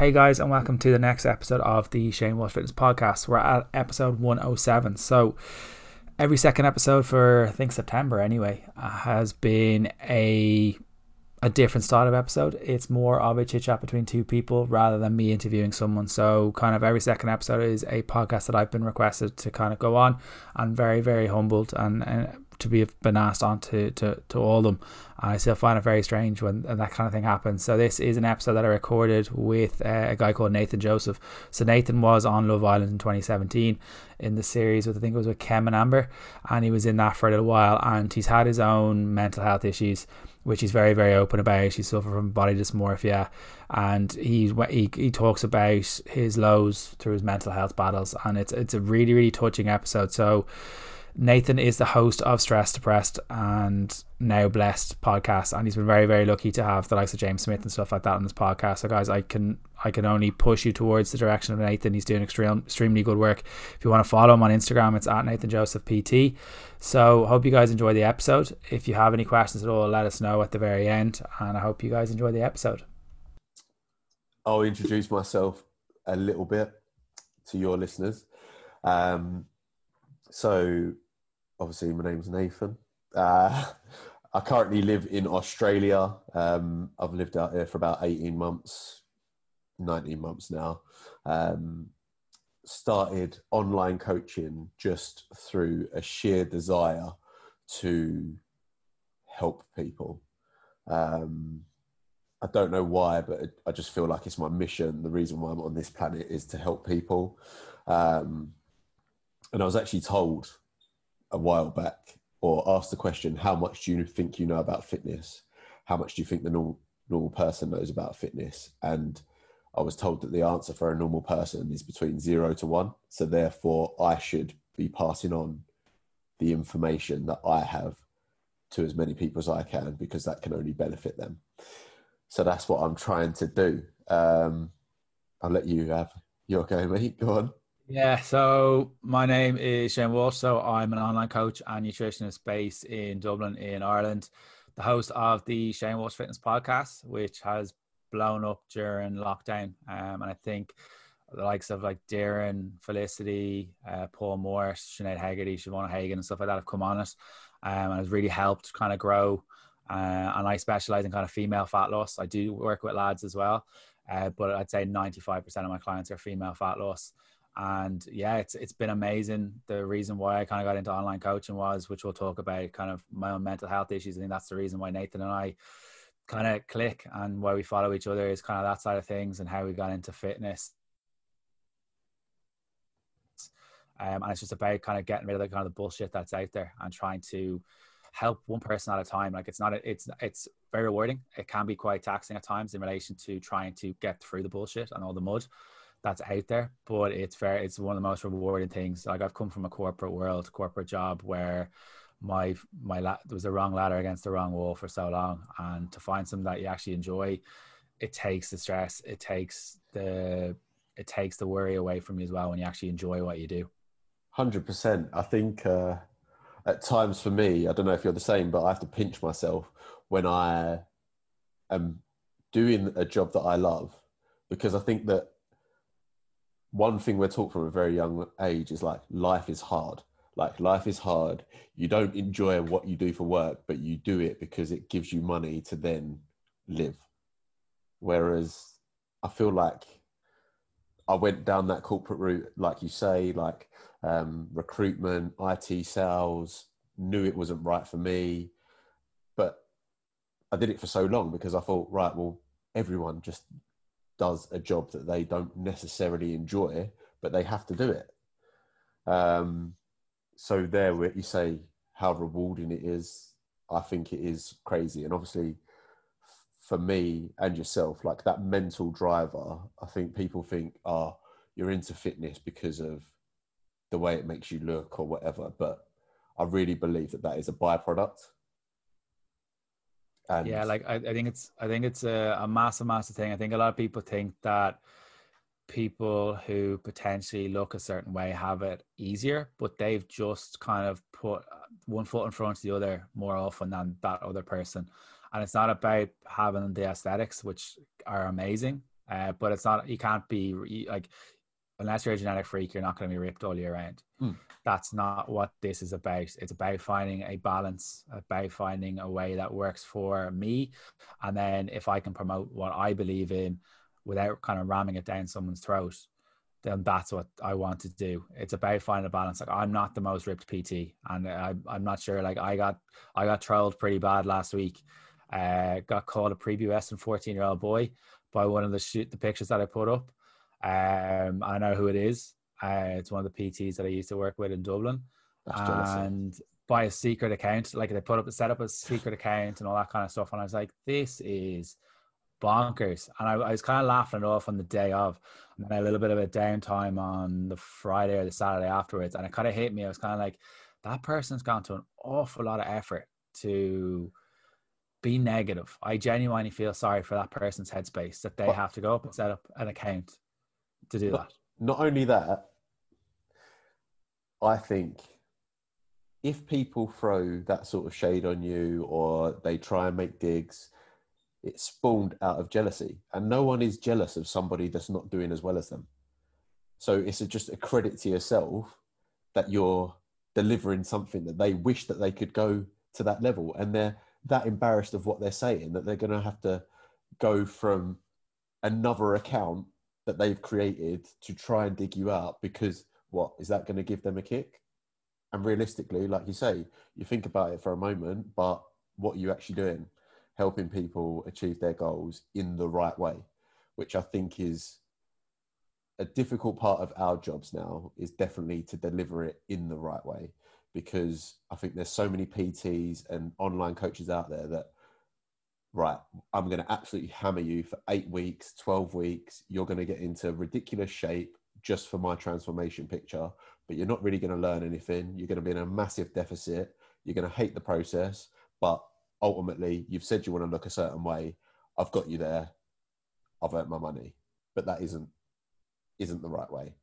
Hey guys, and welcome to the next episode of the Shane Walsh Fitness Podcast. We're at episode 107. So, every second episode for I think September anyway uh, has been a a different style of episode. It's more of a chit chat between two people rather than me interviewing someone. So, kind of every second episode is a podcast that I've been requested to kind of go on. and very, very humbled and, and to be been asked on to, to, to all of them. I still find it very strange when that kind of thing happens. So this is an episode that I recorded with uh, a guy called Nathan Joseph. So Nathan was on Love Island in 2017 in the series with I think it was with Kem and Amber, and he was in that for a little while. And he's had his own mental health issues which he's very very open about. He suffered from body dysmorphia, and he he he talks about his lows through his mental health battles, and it's it's a really really touching episode. So Nathan is the host of Stress Depressed and Now Blessed podcast, and he's been very, very lucky to have the likes of James Smith and stuff like that on this podcast. So, guys, I can I can only push you towards the direction of Nathan. He's doing extreme, extremely good work. If you want to follow him on Instagram, it's at Nathan Joseph PT. So, hope you guys enjoy the episode. If you have any questions at all, let us know at the very end, and I hope you guys enjoy the episode. I'll introduce myself a little bit to your listeners. Um, so, obviously, my name's Nathan. Uh, I currently live in Australia. Um, I've lived out here for about 18 months, 19 months now. Um, started online coaching just through a sheer desire to help people. Um, I don't know why, but I just feel like it's my mission. The reason why I'm on this planet is to help people. Um, and I was actually told a while back or asked the question, how much do you think you know about fitness? How much do you think the normal, normal person knows about fitness? And I was told that the answer for a normal person is between zero to one. So therefore, I should be passing on the information that I have to as many people as I can because that can only benefit them. So that's what I'm trying to do. Um, I'll let you have your go, mate. Go on. Yeah, so my name is Shane Walsh. So I'm an online coach and nutritionist based in Dublin, in Ireland. The host of the Shane Walsh Fitness podcast, which has blown up during lockdown. Um, and I think the likes of like Darren, Felicity, uh, Paul Morse, Sinead Hegarty, Siobhan Hagan, and stuff like that have come on it. Um, and has really helped kind of grow. Uh, and I specialize in kind of female fat loss. I do work with lads as well, uh, but I'd say 95% of my clients are female fat loss and yeah it's it's been amazing. The reason why i kind of got into online coaching was which we'll talk about kind of my own mental health issues. I think that's the reason why nathan and i kind of click and why we follow each other is kind of that side of things and how we got into fitness. Um, and it's just about kind of getting rid of the kind of the bullshit that's out there and trying to help one person at a time. Like it's not a, it's it's very rewarding. It can be quite taxing at times in relation to trying to get through the bullshit and all the mud that's out there but it's very it's one of the most rewarding things. Like i've come from a corporate world corporate job where my my la- there was a wrong ladder against the wrong wall for so long and to find something that you actually enjoy it takes the stress it takes the it takes the worry away from you as well when you actually enjoy what you do. 100% i think uh, at times for me i don't know if you're the same but i have to pinch myself when i am doing a job that i love because i think that one thing we're taught from a very young age is like life is hard. Like life is hard. You don't enjoy what you do for work, but you do it because it gives you money to then live. Whereas I feel like I went down that corporate route, like you say, like um, recruitment, IT sales, knew it wasn't right for me. But I did it for so long because I thought, right, well, everyone just does a job that they don't necessarily enjoy, but they have to do it. Um, so there, where you say how rewarding it is, I think it is crazy. And obviously, for me and yourself, like that mental driver, I think people think, oh, you're into fitness because of the way it makes you look or whatever. But I really believe that that is a byproduct. And yeah, like I, I think it's I think it's a, a massive, massive thing. I think a lot of people think that people who potentially look a certain way have it easier, but they've just kind of put one foot in front of the other more often than that other person. And it's not about having the aesthetics, which are amazing. Uh, but it's not. You can't be like unless you're a genetic freak, you're not going to be ripped all year round. Mm. That's not what this is about. It's about finding a balance, about finding a way that works for me. And then if I can promote what I believe in without kind of ramming it down someone's throat, then that's what I want to do. It's about finding a balance. Like I'm not the most ripped PT, and I, I'm not sure. Like I got I got trolled pretty bad last week. Uh, got called a prepubescent 14 year old boy by one of the shoot the pictures that I put up. Um, I know who it is. Uh, it's one of the PTs that I used to work with in Dublin, and by a secret account. Like they put up, set up a secret account and all that kind of stuff. And I was like, this is bonkers. And I, I was kind of laughing it off on the day of, and then a little bit of a downtime on the Friday or the Saturday afterwards. And it kind of hit me. I was kind of like, that person's gone to an awful lot of effort to be negative. I genuinely feel sorry for that person's headspace that they have to go up and set up an account to do not, that. Not only that, I think if people throw that sort of shade on you or they try and make digs, it's spawned out of jealousy. And no one is jealous of somebody that's not doing as well as them. So it's a, just a credit to yourself that you're delivering something that they wish that they could go to that level. And they're that embarrassed of what they're saying that they're going to have to go from another account that they've created to try and dig you out because what is that going to give them a kick? And realistically, like you say, you think about it for a moment, but what are you actually doing? Helping people achieve their goals in the right way, which I think is a difficult part of our jobs now, is definitely to deliver it in the right way. Because I think there's so many PTs and online coaches out there that right, I'm going to absolutely hammer you for eight weeks, 12 weeks. You're going to get into ridiculous shape just for my transformation picture, but you're not really going to learn anything. You're going to be in a massive deficit. You're going to hate the process, but ultimately, you've said you want to look a certain way. I've got you there. I've earned my money, but that isn't isn't the right way.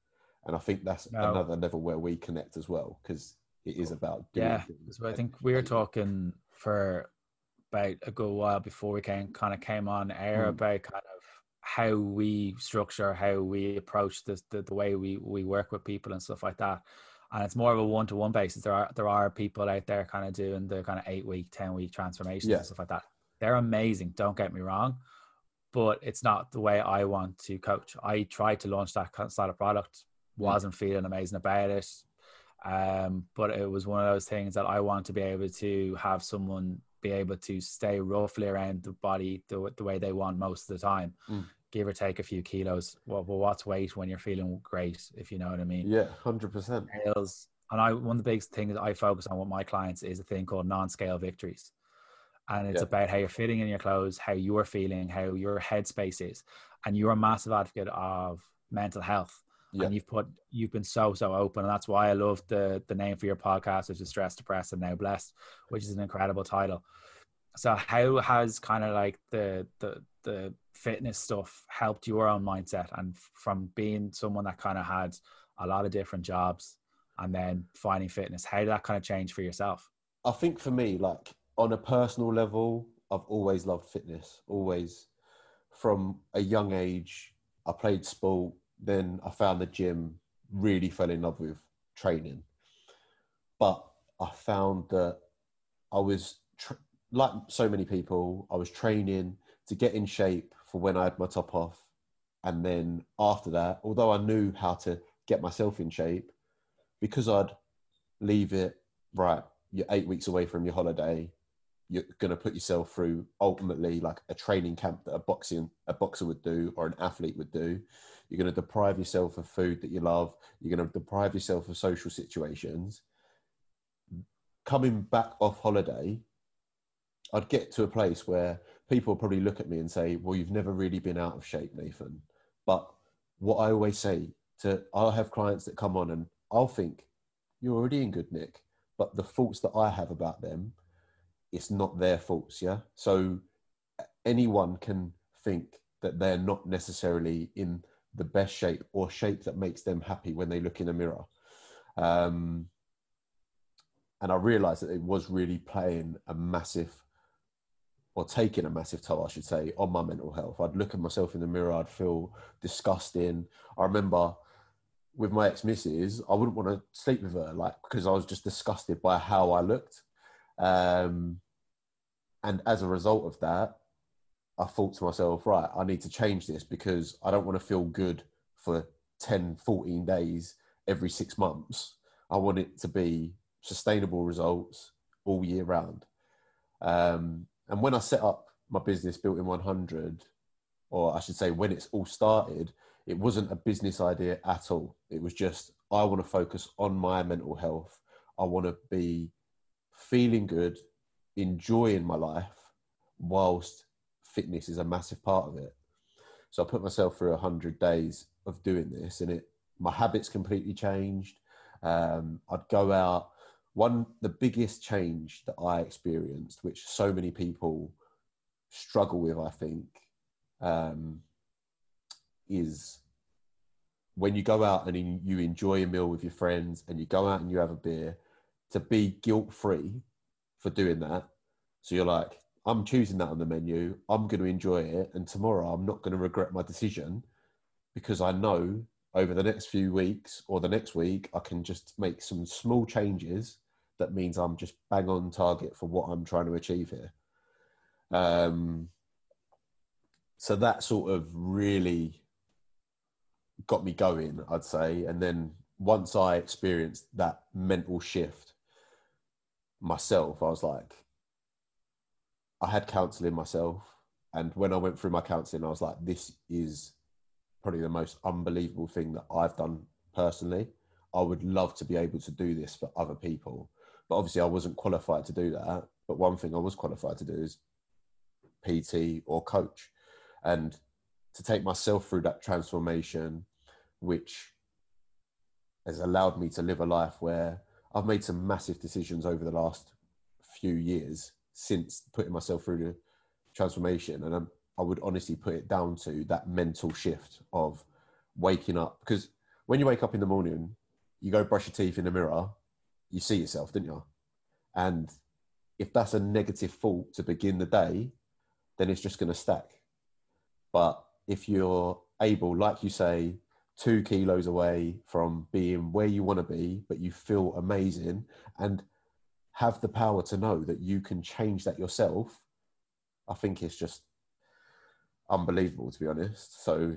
And I think that's no. another level where we connect as well because it is about yeah. So I think we're talking for about a good while before we came kind of came on air mm. about kind of how we structure, how we approach this, the, the way we, we work with people and stuff like that. And it's more of a one to one basis. There are there are people out there kind of doing the kind of eight week, ten week transformations yeah. and stuff like that. They're amazing. Don't get me wrong, but it's not the way I want to coach. I tried to launch that style of product, hmm. wasn't mm. feeling amazing about it. Um, but it was one of those things that I want to be able to have someone be able to stay roughly around the body the, the way they want most of the time, mm. give or take a few kilos. Well, well, what's weight when you're feeling great, if you know what I mean? Yeah, hundred percent. And I one of the big things I focus on with my clients is a thing called non-scale victories. And it's yeah. about how you're fitting in your clothes, how you're feeling, how your headspace is. And you're a massive advocate of mental health yeah. and you've put you've been so so open and that's why i love the the name for your podcast which is stress depressed and now blessed which is an incredible title. So how has kind of like the the the fitness stuff helped your own mindset and from being someone that kind of had a lot of different jobs and then finding fitness how did that kind of change for yourself? I think for me like on a personal level i've always loved fitness always. From a young age i played sport then I found the gym, really fell in love with training. But I found that I was, like so many people, I was training to get in shape for when I had my top off. And then after that, although I knew how to get myself in shape, because I'd leave it, right, you're eight weeks away from your holiday, you're going to put yourself through ultimately like a training camp that a boxing a boxer would do or an athlete would do. You're going to deprive yourself of food that you love. You're going to deprive yourself of social situations. Coming back off holiday i'd get to a place where people probably look at me and say well you've never really been out of shape nathan. But what i always say to i'll have clients that come on and i'll think you're already in good nick. But the thoughts that i have about them it's not their faults yeah so anyone can think that they're not necessarily in the best shape or shape that makes them happy when they look in a mirror um, and i realized that it was really playing a massive or taking a massive toll, I should say, on my mental health. I'd look at myself in the mirror, I'd feel disgusting. I remember with my ex missus, I wouldn't want to sleep with her, like because I was just disgusted by how I looked. Um, and as a result of that, I thought to myself, right, I need to change this because I don't want to feel good for 10, 14 days every six months. I want it to be sustainable results all year round. Um, and when I set up my business, Built in 100, or I should say, when it's all started, it wasn't a business idea at all. It was just, I want to focus on my mental health. I want to be feeling good, enjoying my life, whilst fitness is a massive part of it. So I put myself through 100 days of doing this, and it my habits completely changed. Um, I'd go out one the biggest change that I experienced, which so many people struggle with, I think, um, is when you go out and you enjoy a meal with your friends and you go out and you have a beer, to be guilt free for doing that. So you're like, I'm choosing that on the menu. I'm going to enjoy it, and tomorrow I'm not going to regret my decision because I know over the next few weeks or the next week I can just make some small changes that means I'm just bang on target for what I'm trying to achieve here. Um, so that sort of really got me going, I'd say. And then once I experienced that mental shift myself, I was like, I had counseling myself. And when I went through my counseling, I was like, this is probably the most unbelievable thing that I've done personally. I would love to be able to do this for other people. But obviously, I wasn't qualified to do that. But one thing I was qualified to do is PT or coach. And to take myself through that transformation, which has allowed me to live a life where I've made some massive decisions over the last few years since putting myself through the transformation. And I'm, I would honestly put it down to that mental shift of waking up. Because when you wake up in the morning, you go brush your teeth in the mirror you see yourself, didn't you? And if that's a negative thought to begin the day, then it's just going to stack. But if you're able, like you say, two kilos away from being where you want to be, but you feel amazing and have the power to know that you can change that yourself, I think it's just unbelievable to be honest. So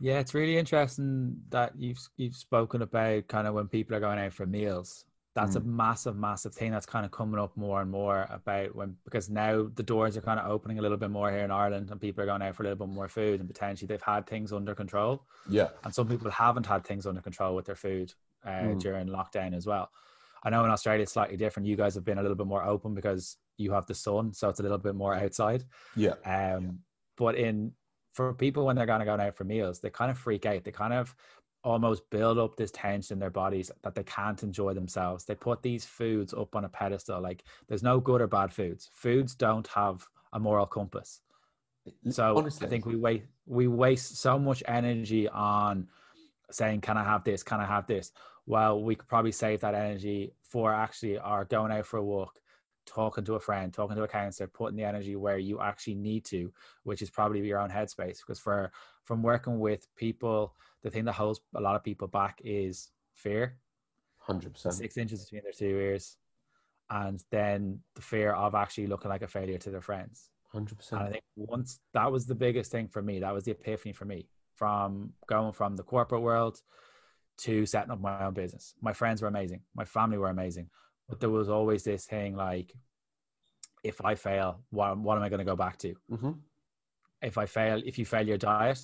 yeah, it's really interesting that you've you've spoken about kind of when people are going out for meals. That's mm. a massive, massive thing that's kind of coming up more and more about when because now the doors are kind of opening a little bit more here in Ireland and people are going out for a little bit more food and potentially they've had things under control. Yeah. And some people haven't had things under control with their food uh, mm. during lockdown as well. I know in Australia it's slightly different. You guys have been a little bit more open because you have the sun, so it's a little bit more outside. Yeah. Um, but in for people when they're going to go out for meals, they kind of freak out. They kind of almost build up this tension in their bodies that they can't enjoy themselves. They put these foods up on a pedestal. Like there's no good or bad foods. Foods don't have a moral compass. So Honestly. I think we waste we waste so much energy on saying, "Can I have this? Can I have this?" Well, we could probably save that energy for actually our going out for a walk, talking to a friend, talking to a counselor, putting the energy where you actually need to, which is probably your own headspace. Because for from working with people, the thing that holds a lot of people back is fear. Hundred percent. Six inches between their two ears, and then the fear of actually looking like a failure to their friends. Hundred percent. And I think once that was the biggest thing for me. That was the epiphany for me from going from the corporate world to setting up my own business. My friends were amazing. My family were amazing but there was always this thing like if i fail what, what am i going to go back to mm-hmm. if i fail if you fail your diet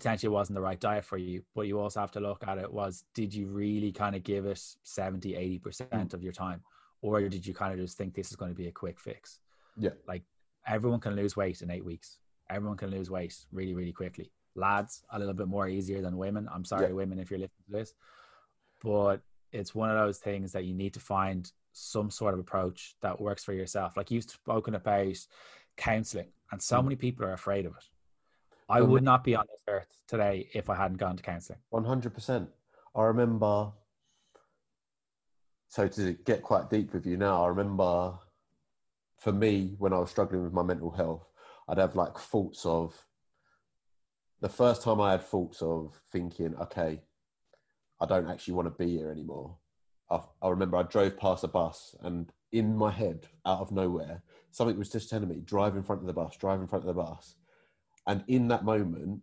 potentially it wasn't the right diet for you but you also have to look at it was did you really kind of give it 70 80% mm. of your time or did you kind of just think this is going to be a quick fix yeah like everyone can lose weight in eight weeks everyone can lose weight really really quickly lads a little bit more easier than women i'm sorry yeah. women if you're listening to this but it's one of those things that you need to find some sort of approach that works for yourself. Like you've spoken about counseling, and so mm. many people are afraid of it. I would not be on this earth today if I hadn't gone to counseling. 100%. I remember, so to get quite deep with you now, I remember for me, when I was struggling with my mental health, I'd have like thoughts of the first time I had thoughts of thinking, okay, I don't actually want to be here anymore. I, I remember I drove past a bus and in my head, out of nowhere, something was just telling me, drive in front of the bus, drive in front of the bus. And in that moment,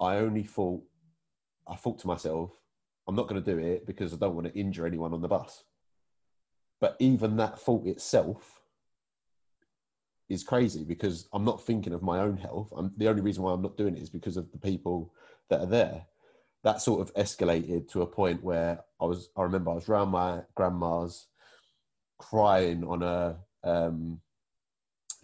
I only thought, I thought to myself, I'm not going to do it because I don't want to injure anyone on the bus. But even that thought itself is crazy because I'm not thinking of my own health. I'm, the only reason why I'm not doing it is because of the people that are there. That sort of escalated to a point where I was. I remember I was around my grandma's, crying on a um,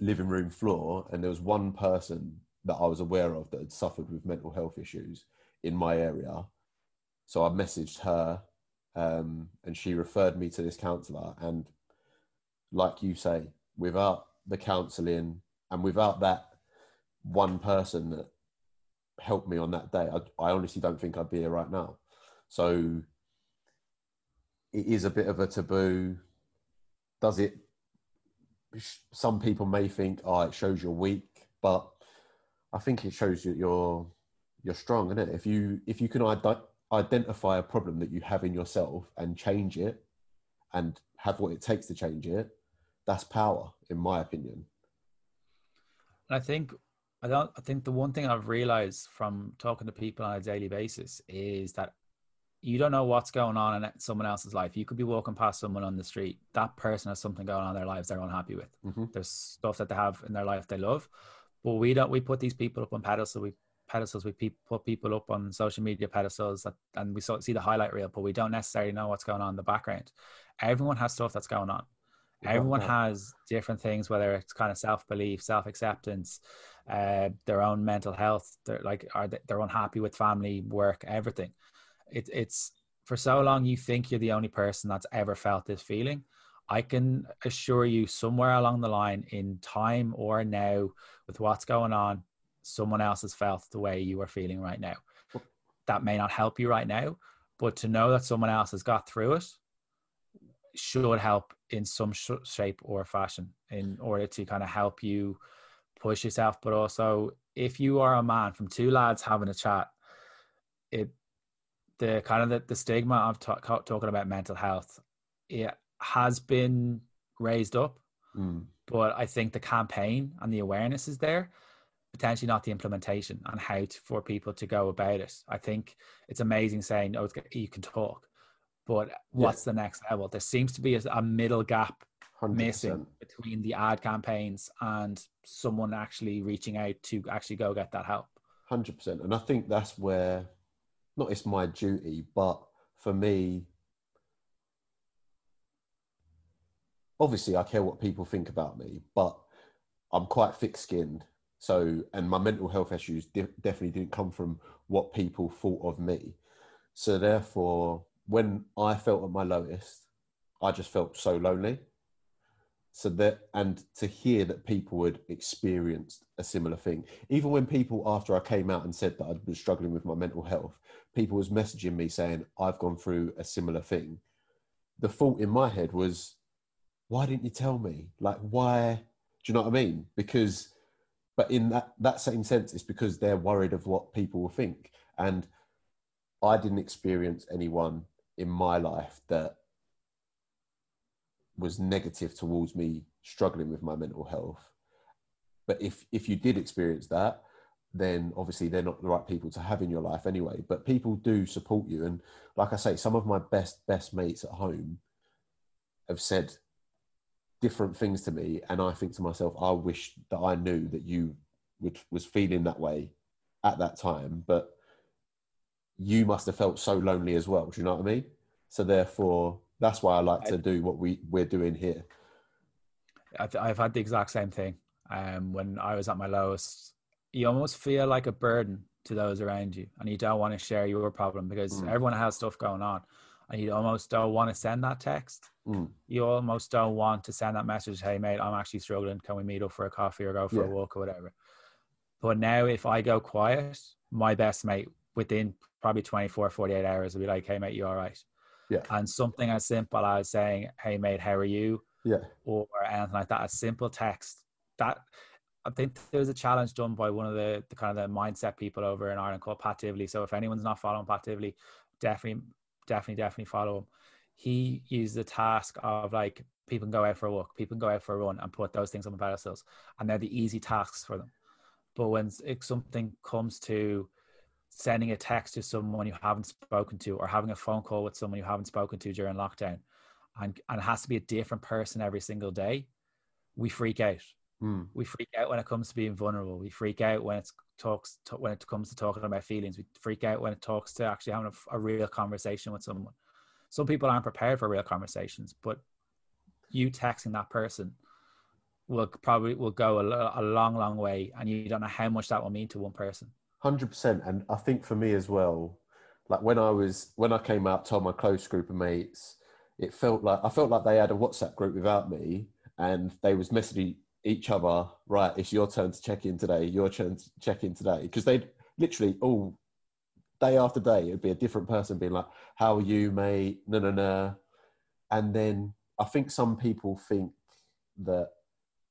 living room floor, and there was one person that I was aware of that had suffered with mental health issues in my area. So I messaged her, um, and she referred me to this counsellor. And like you say, without the counselling and without that one person that helped me on that day, I, I honestly don't think I'd be here right now. So it is a bit of a taboo. Does it? Some people may think, oh, it shows you're weak, but I think it shows you you're you're strong, isn't it? If you if you can ide- identify a problem that you have in yourself and change it, and have what it takes to change it, that's power, in my opinion. I think I don't. I think the one thing I've realized from talking to people on a daily basis is that you don't know what's going on in someone else's life. You could be walking past someone on the street. That person has something going on in their lives they're unhappy with. Mm-hmm. There's stuff that they have in their life they love, but we don't. We put these people up on pedestals. We pedestals. We pe- put people up on social media pedestals, that, and we see the highlight reel, but we don't necessarily know what's going on in the background. Everyone has stuff that's going on. Everyone has different things, whether it's kind of self belief, self acceptance, uh, their own mental health. They're like, are they, they're unhappy with family, work, everything. It, it's for so long you think you're the only person that's ever felt this feeling. I can assure you, somewhere along the line, in time or now, with what's going on, someone else has felt the way you are feeling right now. That may not help you right now, but to know that someone else has got through it should help in some sh- shape or fashion in order to kind of help you push yourself. But also, if you are a man from two lads having a chat, it the kind of the, the stigma of talking about mental health it has been raised up mm. But i think the campaign and the awareness is there potentially not the implementation and how to, for people to go about it i think it's amazing saying oh you can talk but what's yeah. the next level there seems to be a, a middle gap 100%. missing between the ad campaigns and someone actually reaching out to actually go get that help 100% and i think that's where not it's my duty, but for me, obviously I care what people think about me, but I'm quite thick skinned. So, and my mental health issues de- definitely didn't come from what people thought of me. So, therefore, when I felt at my lowest, I just felt so lonely so that and to hear that people had experienced a similar thing even when people after i came out and said that I'd been struggling with my mental health people was messaging me saying i've gone through a similar thing the thought in my head was why didn't you tell me like why do you know what i mean because but in that that same sense it's because they're worried of what people will think and i didn't experience anyone in my life that was negative towards me struggling with my mental health. But if if you did experience that, then obviously they're not the right people to have in your life anyway. But people do support you, and like I say, some of my best best mates at home have said different things to me, and I think to myself, I wish that I knew that you would, was feeling that way at that time, but you must have felt so lonely as well. Do you know what I mean? So therefore, that's why I like to do what we we're doing here. I've had the exact same thing. Um, when I was at my lowest, you almost feel like a burden to those around you, and you don't want to share your problem because mm. everyone has stuff going on, and you almost don't want to send that text. Mm. You almost don't want to send that message, "Hey, mate, I'm actually struggling. Can we meet up for a coffee or go for yeah. a walk or whatever?" But now, if I go quiet, my best mate within probably 24, 48 hours will be like, "Hey, mate, you all right?" Yeah. And something as simple as saying, "Hey, mate, how are you?" Yeah. or anything like that. A simple text that I think there's a challenge done by one of the, the kind of the mindset people over in Ireland called Pat Divilly. So if anyone's not following Pat Divilly, definitely, definitely, definitely follow him. He used the task of like people can go out for a walk, people can go out for a run and put those things on the pedestals, and they're the easy tasks for them. But when something comes to sending a text to someone you haven't spoken to or having a phone call with someone you haven't spoken to during lockdown and, and it has to be a different person every single day, we freak out. Mm. We freak out when it comes to being vulnerable. We freak out when it talks to, when it comes to talking about feelings. We freak out when it talks to actually having a, a real conversation with someone. Some people aren't prepared for real conversations, but you texting that person will probably will go a, a long, long way, and you don't know how much that will mean to one person. Hundred percent, and I think for me as well, like when I was when I came out, told my close group of mates, it felt like I felt like they had a WhatsApp group without me, and they was messaging each other. Right, it's your turn to check in today. Your turn to check in today, because they'd literally all day after day it'd be a different person being like, "How are you, mate?" No, no, no, and then I think some people think that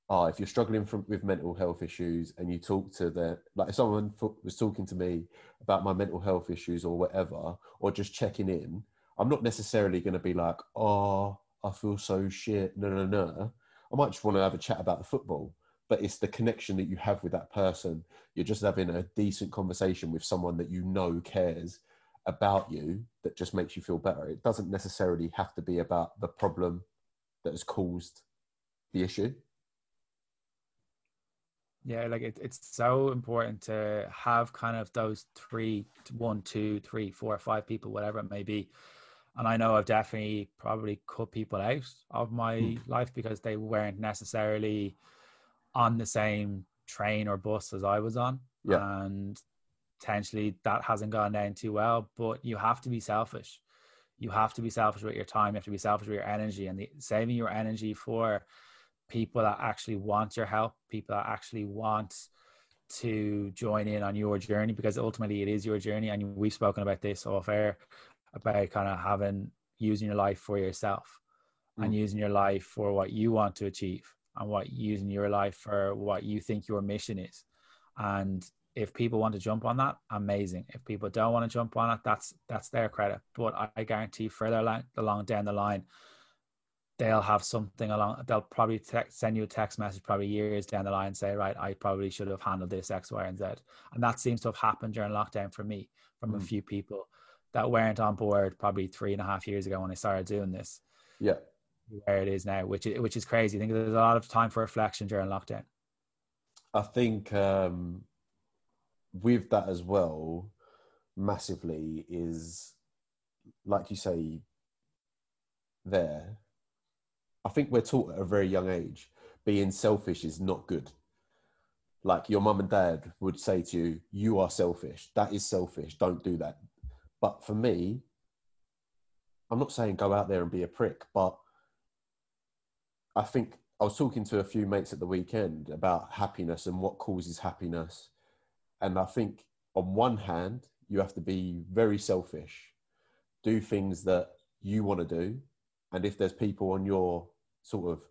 oh, if you're struggling from, with mental health issues and you talk to the like if someone was talking to me about my mental health issues or whatever, or just checking in, I'm not necessarily going to be like, oh, I feel so shit. No, no, no. I might just want to have a chat about the football, but it's the connection that you have with that person. You're just having a decent conversation with someone that you know cares about you that just makes you feel better. It doesn't necessarily have to be about the problem that has caused the issue. Yeah, like it, it's so important to have kind of those three, one, two, three, four, five people, whatever it may be. And I know I've definitely probably cut people out of my mm. life because they weren't necessarily on the same train or bus as I was on. Yeah. And potentially that hasn't gone down too well, but you have to be selfish. You have to be selfish with your time. You have to be selfish with your energy and the, saving your energy for people that actually want your help, people that actually want to join in on your journey because ultimately it is your journey. And we've spoken about this off air about kind of having using your life for yourself mm. and using your life for what you want to achieve and what using your life for what you think your mission is. And if people want to jump on that, amazing. If people don't want to jump on it, that's that's their credit. But I, I guarantee further along, along down the line, they'll have something along they'll probably text, send you a text message probably years down the line and say right i probably should have handled this x y and z and that seems to have happened during lockdown for me from mm. a few people that weren't on board probably three and a half years ago when i started doing this yeah where it is now which is which is crazy i think there's a lot of time for reflection during lockdown i think um with that as well massively is like you say there I think we're taught at a very young age being selfish is not good. Like your mum and dad would say to you, You are selfish. That is selfish. Don't do that. But for me, I'm not saying go out there and be a prick, but I think I was talking to a few mates at the weekend about happiness and what causes happiness. And I think on one hand, you have to be very selfish, do things that you want to do. And if there's people on your sort of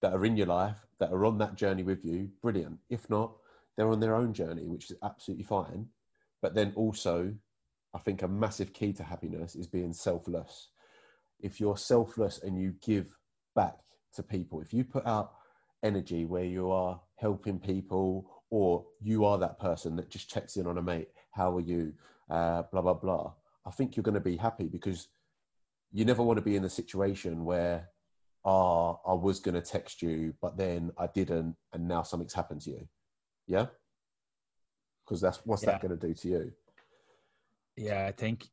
that are in your life that are on that journey with you, brilliant. If not, they're on their own journey, which is absolutely fine. But then also, I think a massive key to happiness is being selfless. If you're selfless and you give back to people, if you put out energy where you are helping people or you are that person that just checks in on a mate, how are you, uh, blah, blah, blah, I think you're going to be happy because you never want to be in a situation where oh, I was going to text you, but then I didn't, and now something's happened to you. Yeah, because that's what's yeah. that going to do to you? Yeah, I think,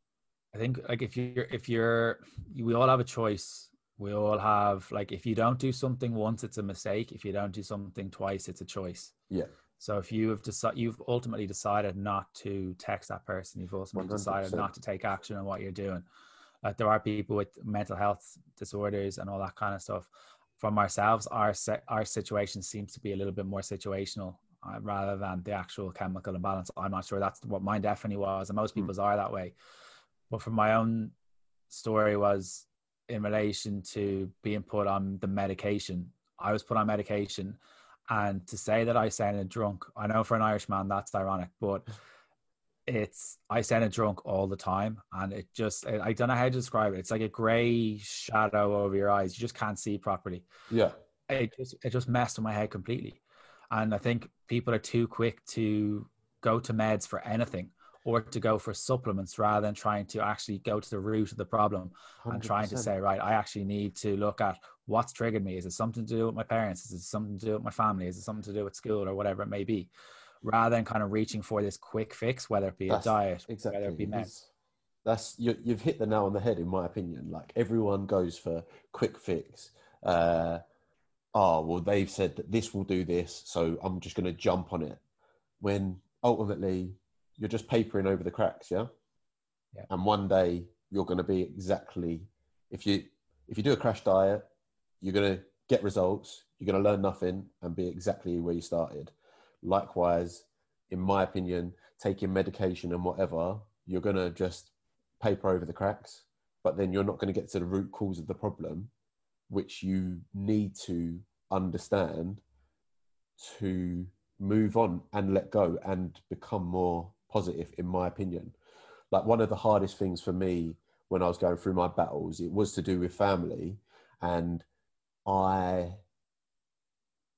I think like if you're if you're, we all have a choice. We all have like if you don't do something once, it's a mistake. If you don't do something twice, it's a choice. Yeah. So if you have decided, you've ultimately decided not to text that person. You've also decided not to take action on what you're doing like there are people with mental health disorders and all that kind of stuff from ourselves our our situation seems to be a little bit more situational rather than the actual chemical imbalance i'm not sure that's what mine definitely was and most hmm. people's mm. are that way but from my own story was in relation to being put on the medication. I was put on medication, and to say that I sounded drunk, I know for an Irishman that's ironic, but it's I sounded drunk all the time, and it just I don't know how to describe it. It's like a grey shadow over your eyes. You just can't see properly. Yeah, it just it just messed with my head completely, and I think people are too quick to go to meds for anything or to go for supplements rather than trying to actually go to the root of the problem 100%. and trying to say, right, I actually need to look at what's triggered me. Is it something to do with my parents? Is it something to do with my family? Is it something to do with school or whatever it may be? Rather than kind of reaching for this quick fix, whether it be that's, a diet, exactly. whether it be meds. That's you, you've hit the nail on the head, in my opinion. Like everyone goes for quick fix. Uh, oh well, they've said that this will do this, so I'm just going to jump on it. When ultimately you're just papering over the cracks, yeah. Yeah. And one day you're going to be exactly if you if you do a crash diet, you're going to get results. You're going to learn nothing and be exactly where you started. Likewise, in my opinion, taking medication and whatever, you're going to just paper over the cracks, but then you're not going to get to the root cause of the problem, which you need to understand to move on and let go and become more positive, in my opinion. Like one of the hardest things for me when I was going through my battles, it was to do with family. And I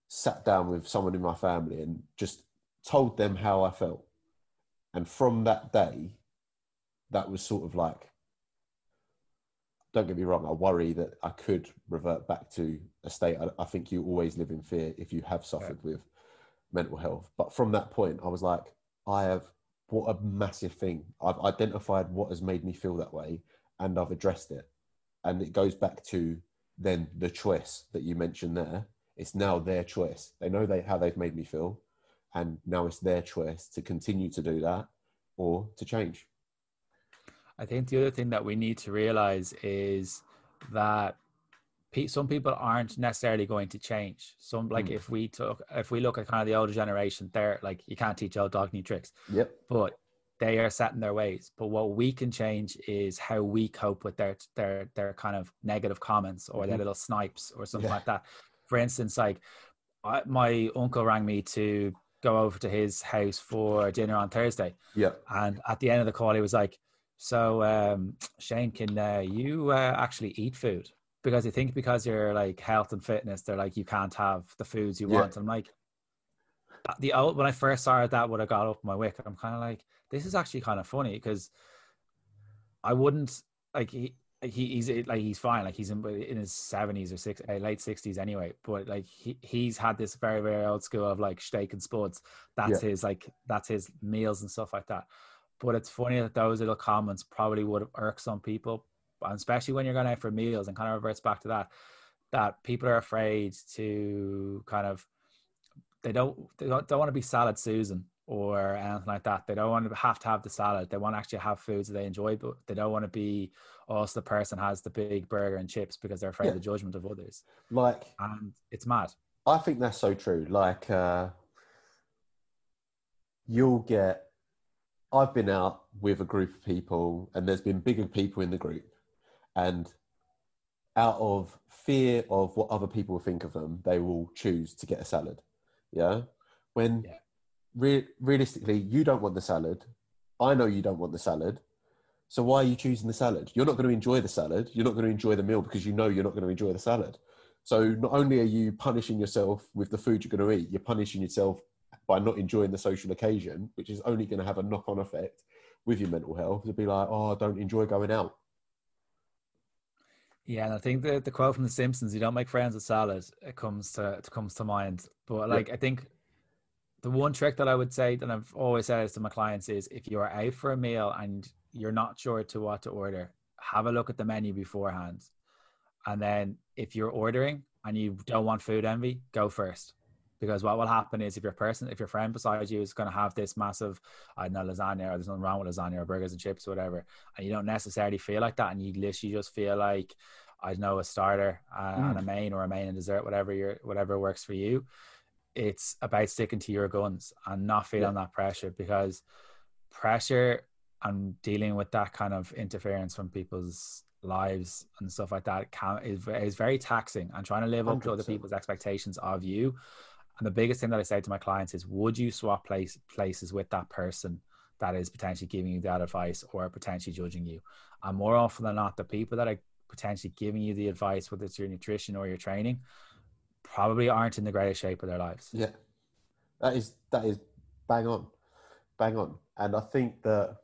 sat down with someone in my family and just told them how I felt. And from that day, that was sort of like, don't get me wrong, I worry that I could revert back to a state. I, I think you always live in fear if you have suffered yeah. with mental health. But from that point, I was like, I have what a massive thing. I've identified what has made me feel that way and I've addressed it. And it goes back to then the choice that you mentioned there. It's now their choice. They know they how they've made me feel. And now it's their choice to continue to do that or to change. I think the other thing that we need to realize is that some people aren't necessarily going to change. Some like mm. if we took if we look at kind of the older generation, they're like you can't teach old dog new tricks. Yep. But they are set in their ways. But what we can change is how we cope with their their their kind of negative comments or mm-hmm. their little snipes or something yeah. like that. For instance, like I, my uncle rang me to go over to his house for dinner on Thursday. Yeah. And at the end of the call, he was like, "So, um, Shane, can uh, you uh, actually eat food?" because I think because you're like health and fitness, they're like you can't have the foods you yeah. want. I'm like the old when I first started that would have got up my wick. I'm kind of like this is actually kind of funny because I wouldn't like he. He, he's like he's fine like he's in, in his 70s or six, uh, late 60s anyway but like he, he's had this very very old school of like steak and spuds that's yeah. his like that's his meals and stuff like that but it's funny that those little comments probably would have irked some people and especially when you're going out for meals and kind of reverts back to that that people are afraid to kind of they don't they don't, don't want to be salad susan or anything like that. They don't want to have to have the salad. They want to actually have foods that they enjoy but they don't want to be also the person has the big burger and chips because they're afraid yeah. of the judgment of others. Like and it's mad. I think that's so true. Like uh you'll get I've been out with a group of people, and there's been bigger people in the group, and out of fear of what other people think of them, they will choose to get a salad. Yeah. When yeah. Re- realistically, you don't want the salad. I know you don't want the salad. So why are you choosing the salad? You're not going to enjoy the salad. You're not going to enjoy the meal because you know you're not going to enjoy the salad. So not only are you punishing yourself with the food you're going to eat, you're punishing yourself by not enjoying the social occasion, which is only going to have a knock-on effect with your mental health. To be like, oh, I don't enjoy going out. Yeah, and I think the the quote from The Simpsons, "You don't make friends with salad," it comes to it comes to mind. But like, yeah. I think the one trick that I would say that I've always said to my clients is, if you are out for a meal and you're not sure to what to order, have a look at the menu beforehand, and then if you're ordering and you don't want food envy, go first. Because what will happen is if your person, if your friend beside you is going to have this massive, I don't know, lasagna or there's nothing wrong with lasagna or burgers and chips or whatever, and you don't necessarily feel like that, and you literally just feel like, I don't know, a starter uh, mm. and a main or a main and dessert, whatever your whatever works for you. It's about sticking to your guns and not feeling yeah. that pressure because pressure and dealing with that kind of interference from people's lives and stuff like that can is, is very taxing and trying to live up to other people's expectations of you and the biggest thing that i say to my clients is would you swap place places with that person that is potentially giving you that advice or potentially judging you? And more often than not the people that are potentially giving you the advice whether it's your nutrition or your training probably aren't in the greatest shape of their lives. Yeah, that is that is bang on, bang on. And I think that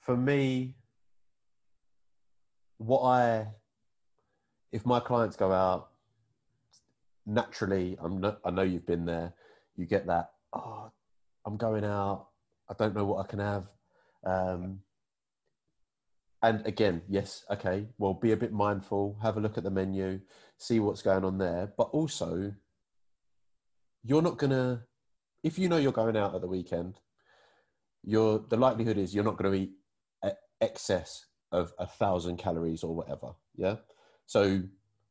for me, what I, if my clients go out, naturally, I'm not, I know you've been there. You get that. Oh, I'm going out. I don't know what I can have. Um, and again, yes, okay. Well, be a bit mindful. Have a look at the menu, see what's going on there. But also, you're not gonna if you know you're going out at the weekend you're the likelihood is you're not going to eat excess of a thousand calories or whatever yeah so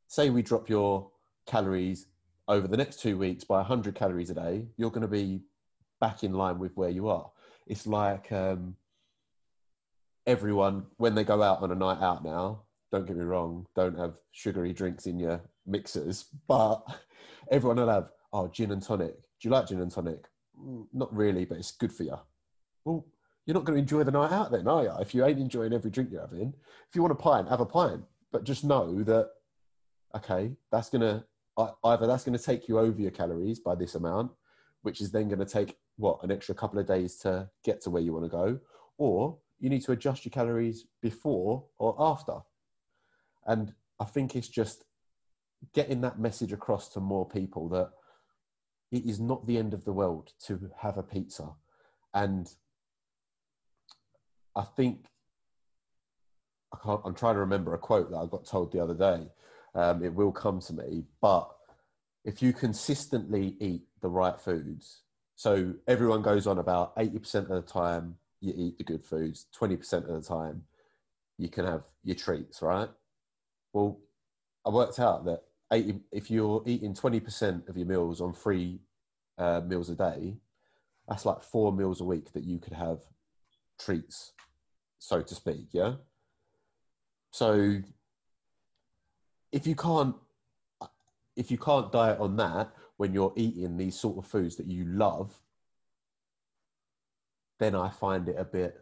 say we drop your calories over the next two weeks by 100 calories a day you're going to be back in line with where you are. It's like um, everyone when they go out on a night out now don't get me wrong don't have sugary drinks in your mixers but everyone will have oh gin and tonic. Do you like gin and tonic? "Mm, not really but it's good for you well you're not going to enjoy the night out then are you if you ain't enjoying every drink you're having if you want a pint have a pint but just know that okay that's going to either that's going to take you over your calories by this amount which is then going to take what an extra couple of days to get to where you want to go or you need to adjust your calories before or after. And i think it's just getting that message across to more people that it is not the end of the world to have a pizza. And i think I can't, i'm trying to remember a quote that i got told the other day um, it will come to me but if you consistently eat the right foods so everyone goes on about 80% of the time you eat the good foods 20% of the time you can have your treats right? Well i worked out that 80, if you're eating 20% of your meals on three uh, meals a day that's like four meals a week that you could have treats so to speak yeah? So if you can't if you can't diet on that when you're eating these sort of foods that you love then i find it a bit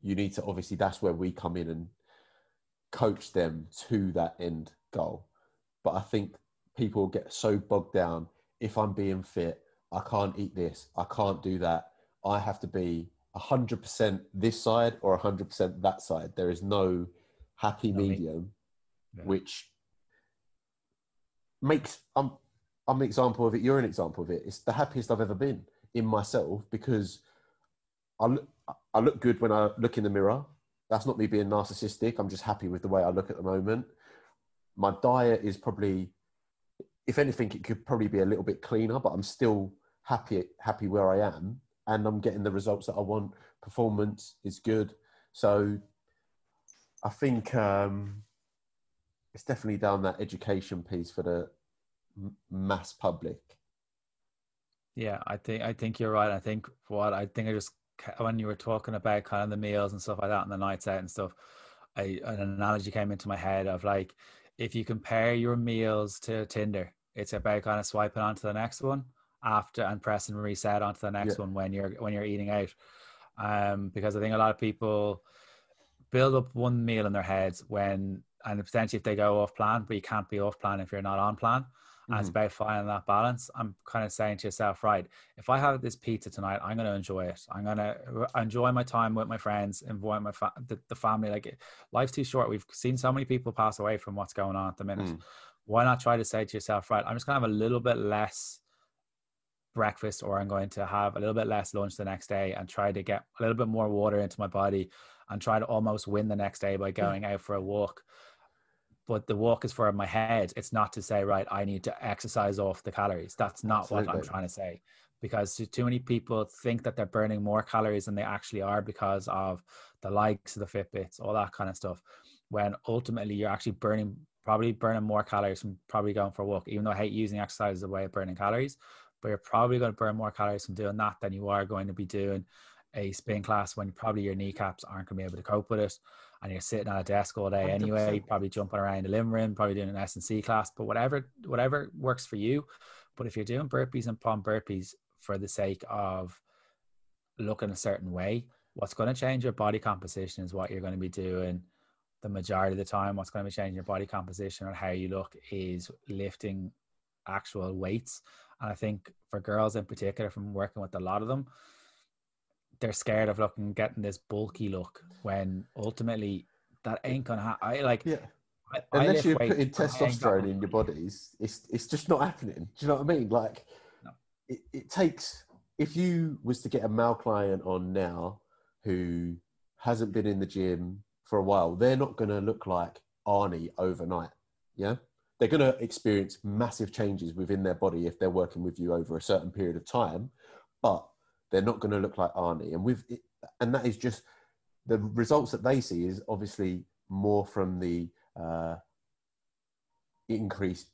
you need to obviously that's where we come in and coach them to that end goal. But i think people get so bogged down if i'm being fit i can't eat this i can't do that i have to be 100% this side or 100% that side. There is no happy medium Yeah. which makes I'm I'm an example of it. You're an example of it. It's the happiest I've ever been in myself because I look I look good when I look in the mirror. That's not me being narcissistic. I'm just happy with the way I look at the moment. My diet is probably, if anything, it could probably be a little bit cleaner, but I'm still happy happy where I am, and I'm getting the results that I want. Performance is good, so I think um, it's definitely down that education piece for the m- mass public. Yeah, I think I think you're right. I think what I think I just when you were talking about kind of the meals and stuff like that and the nights out and stuff, I an analogy came into my head of like if you compare your meals to Tinder, it's about kind of swiping onto the next one after and pressing reset onto the next Yeah. one when you're when you're eating out. Um, because I think a lot of people build up one meal in their heads when and potentially if they go off plan, but you can't be off plan if you're not on plan. And it's Mhm. about finding that balance. I'm kind of saying to yourself, right, if I have this pizza tonight, I'm going to enjoy it. I'm going to enjoy my time with my friends, enjoy my fa- the, the family. Like life's too short. We've seen so many people pass away from what's going on at the minute. Mm. Why not try to say to yourself, right, I'm just going to have a little bit less breakfast or I'm going to have a little bit less lunch the next day and try to get a little bit more water into my body and try to almost win the next day by going out for a walk but the walk is for my head. It's not to say, right, I need to exercise off the calories. That's not what I'm trying to say. Because too- too many people think that they're burning more calories than they actually are because of the likes of the Fitbits, all that kind of stuff. When ultimately you're actually burning, probably burning more calories from probably going for a walk, even though I hate using exercise as a way of burning calories. But you're probably going to burn more calories from doing that than you are going to be doing a spin class when probably your kneecaps aren't going to be able to cope with it and you're sitting at a desk all day anyway 100%. probably jumping around the living room probably doing an s&c class but whatever whatever works for you. But if you're doing burpees and plum burpees for the sake of looking a certain way what's going to change your body composition is what you're going to be doing the majority of the time. What's going to be changing your body composition or how you look is lifting actual weights. And i think for girls in particular from working with a lot of them they're scared of looking getting this bulky look when ultimately that ain't gonna happen i like yeah I, unless you're putting testosterone in your bodies it's it's just not happening do you know what i mean like no. it, it takes if you was to get a male client on now who hasn't been in the gym for a while, they're not going to look like Arnie overnight. Yeah. They're going to experience massive changes within their body if they're working with you over a certain period of time, but they're not going to look like Arnie. And with it, and that is just the results that they see is obviously more from the uh, increased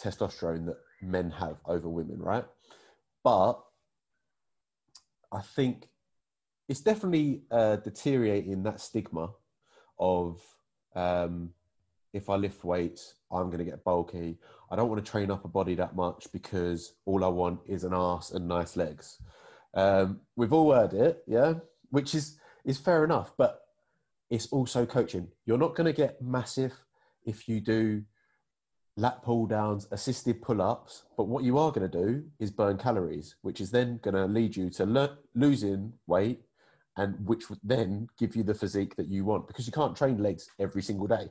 testosterone that men have over women, right? But I think it's definitely uh, deteriorating that stigma of um, if I lift weights, I'm going to get bulky. I don't want to train up a body that much because all I want is an ass and nice legs. Um, we've all heard it, yeah, which is is fair enough, but it's also coaching. You're not going to get massive if you do lat pull downs, assisted pull ups, but what you are going to do is burn calories, which is then going to lead you to lo- losing weight and which would then give you the physique that you want because you can't train legs every single day.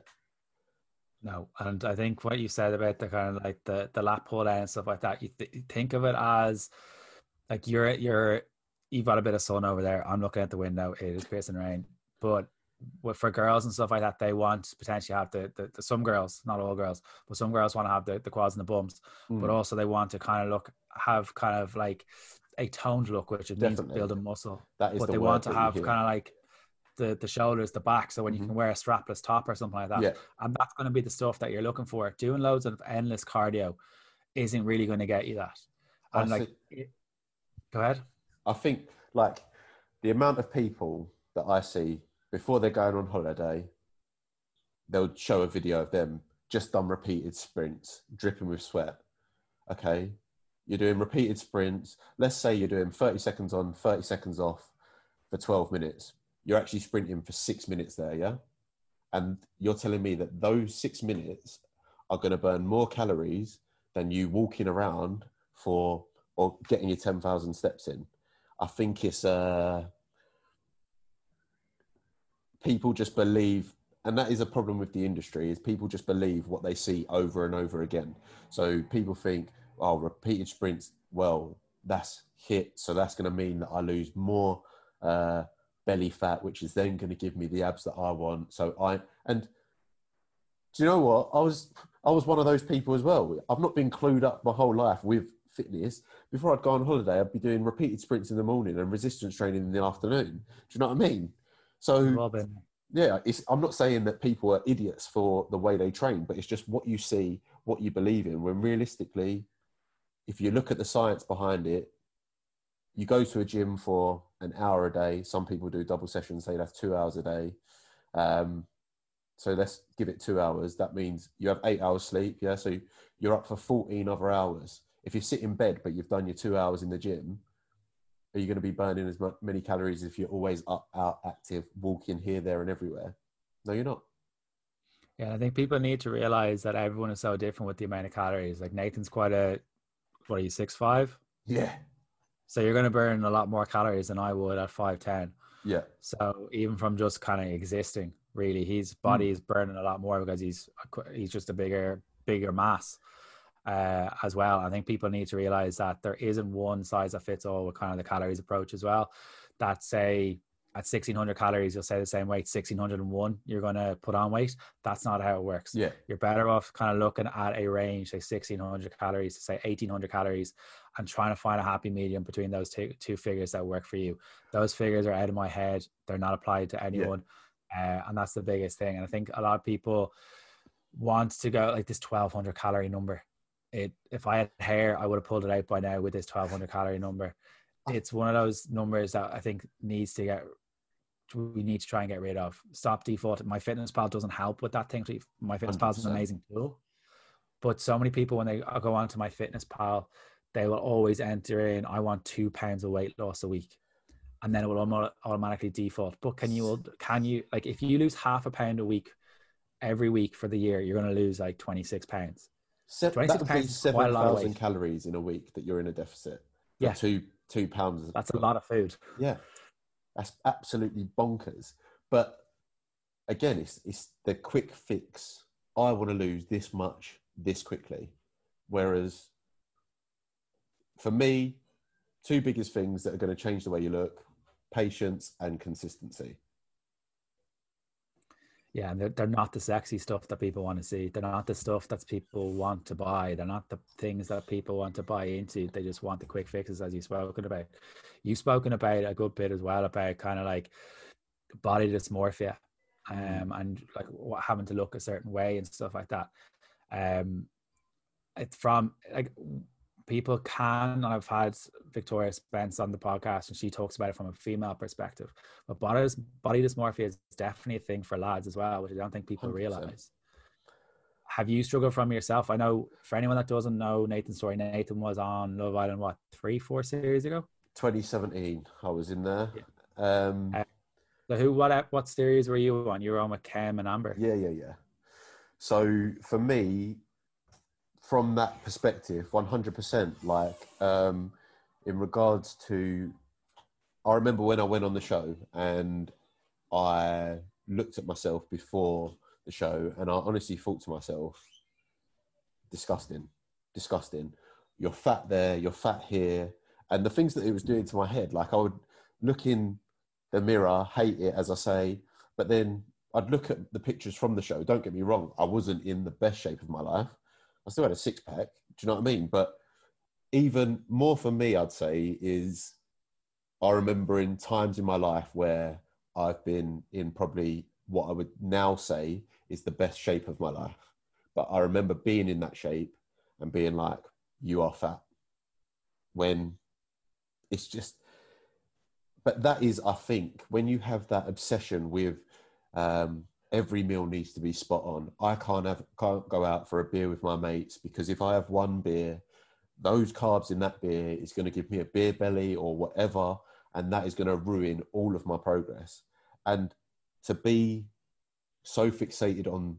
No, and I think what you said about the kind of like the the lat pull and stuff like that, you, th- you think of it as like you're you're you've got a bit of sun over there. I'm looking at the window. It is pissing rain, but for girls and stuff like that, they want potentially have the, the, the, some girls, not all girls, but some girls want to have the, the quads and the bums, mm. but also they want to kind of look have kind of like a toned look, which it means building muscle. That is but the they want to have kind of like the the shoulders, the back, so when mm-hmm. you can wear a strapless top or something like that. Yeah. And that's going to be the stuff that you're looking for. Doing loads of endless cardio isn't really going to get you that. And like, go ahead. I think like the amount of people that I see before they're going on holiday, they'll show a video of them just done repeated sprints, dripping with sweat. Okay, you're doing repeated sprints. Let's say you're doing 30 seconds on, 30 seconds off for 12 minutes. You're actually sprinting for six minutes there, yeah? And you're telling me that those six minutes are going to burn more calories than you walking around for or getting your 10,000 steps in. I think it's uh, people just believe, and that is a problem with the industry, is people just believe what they see over and over again. So people think, oh, repeated sprints, well, that's hit. So that's going to mean that I lose more uh, belly fat, which is then going to give me the abs that I want. So I, and do you know what? I was, I was one of those people as well. I've not been clued up my whole life with fitness. Before I'd go on holiday, I'd be doing repeated sprints in the morning and resistance training in the afternoon. Do you know what I mean? So, Robin. yeah, I'm not saying that people are idiots for the way they train, but it's just what you see, what you believe in. When realistically, if you look at the science behind it, you go to a gym for an hour a day. Some people do double sessions, say that's two hours a day. Um, so let's give it two hours. That means you have eight hours sleep. Yeah. So you're up for 14 other hours. If you sit in bed, but you've done your two hours in the gym, are you going to be burning as many calories if you're always up, out, active, walking here, there, and everywhere? No, you're not. Yeah, I think people need to realize that everyone is so different with the amount of calories. Like Nathan's quite a what are you six five? Yeah. So you're going to burn a lot more calories than I would at five ten. Yeah. So even from just kind of existing, really, his body mm. is burning a lot more because he's he's just a bigger bigger mass uh, as well. I think people need to realize that there isn't one size that fits all with kind of the calories approach as well. That say at 1600 calories, you'll say the same weight, 1601, you're going to put on weight. That's not how it works. Yeah. You're better off kind of looking at a range, say 1600 calories to say 1800 calories and trying to find a happy medium between those two, two figures that work for you. Those figures are out of my head. They're not applied to anyone. Yeah. Uh, and that's the biggest thing. And I think a lot of people want to go like this 1200 calorie number. It, if I had hair, I would have pulled it out by now with this 1200 calorie number it's one of those numbers that I think needs to get we need to try and get rid of. Stop default. My Fitness Pal doesn't help with that thing. My Fitness Pal is an amazing tool, but so many people when they go onto My Fitness Pal, they will always enter in, "I want two pounds of weight loss a week," and then it will almost automatically default. But can you can you like if you lose half a pound a week every week for the year, you're going to lose like twenty six pounds. Se- 26 that pounds seven thousand calories in a week that you're in a deficit. Yeah, two two pounds. That's a lot of food. Yeah, that's absolutely bonkers. But again, it's it's the quick fix. I want to lose this much this quickly, whereas for me, two biggest things that are going to change the way you look: patience and consistency. Yeah, and they're, they're not the sexy stuff that people want to see. They're not the stuff that people want to buy. They're not the things that people want to buy into. They just want the quick fixes, as you've spoken about. You've spoken about a good bit as well about kind of like body dysmorphia mm. um, and like what having to look a certain way and stuff like that. Um, it's from like people can i've had victoria spence on the podcast and she talks about it from a female perspective but body, body dysmorphia is definitely a thing for lads as well which i don't think people 100%. realize. Have you struggled from yourself? I know for anyone that doesn't know nathan's story nathan was on love island what three four series ago? 2017 i was in there. Yeah. um uh, so who what what series were you on? You were on with Kem and amber. Yeah yeah yeah. So for me from that perspective, 100%. Like, um, in regards to, I remember when I went on the show and I looked at myself before the show and I honestly thought to myself, disgusting, disgusting. You're fat there, you're fat here. And the things that it was doing to my head, like I would look in the mirror, hate it, as I say, but then I'd look at the pictures from the show. Don't get me wrong, I wasn't in the best shape of my life. I still had a six pack. Do you know what I mean? But even more for me, I'd say, is I remember in times in my life where I've been in probably what I would now say is the best shape of my life. But I remember being in that shape and being like, you are fat. When it's just, but that is, I think, when you have that obsession with um, every meal needs to be spot on. I can't have can't go out for a beer with my mates because if I have one beer, those carbs in that beer is going to give me a beer belly or whatever, and that is going to ruin all of my progress. And to be so fixated on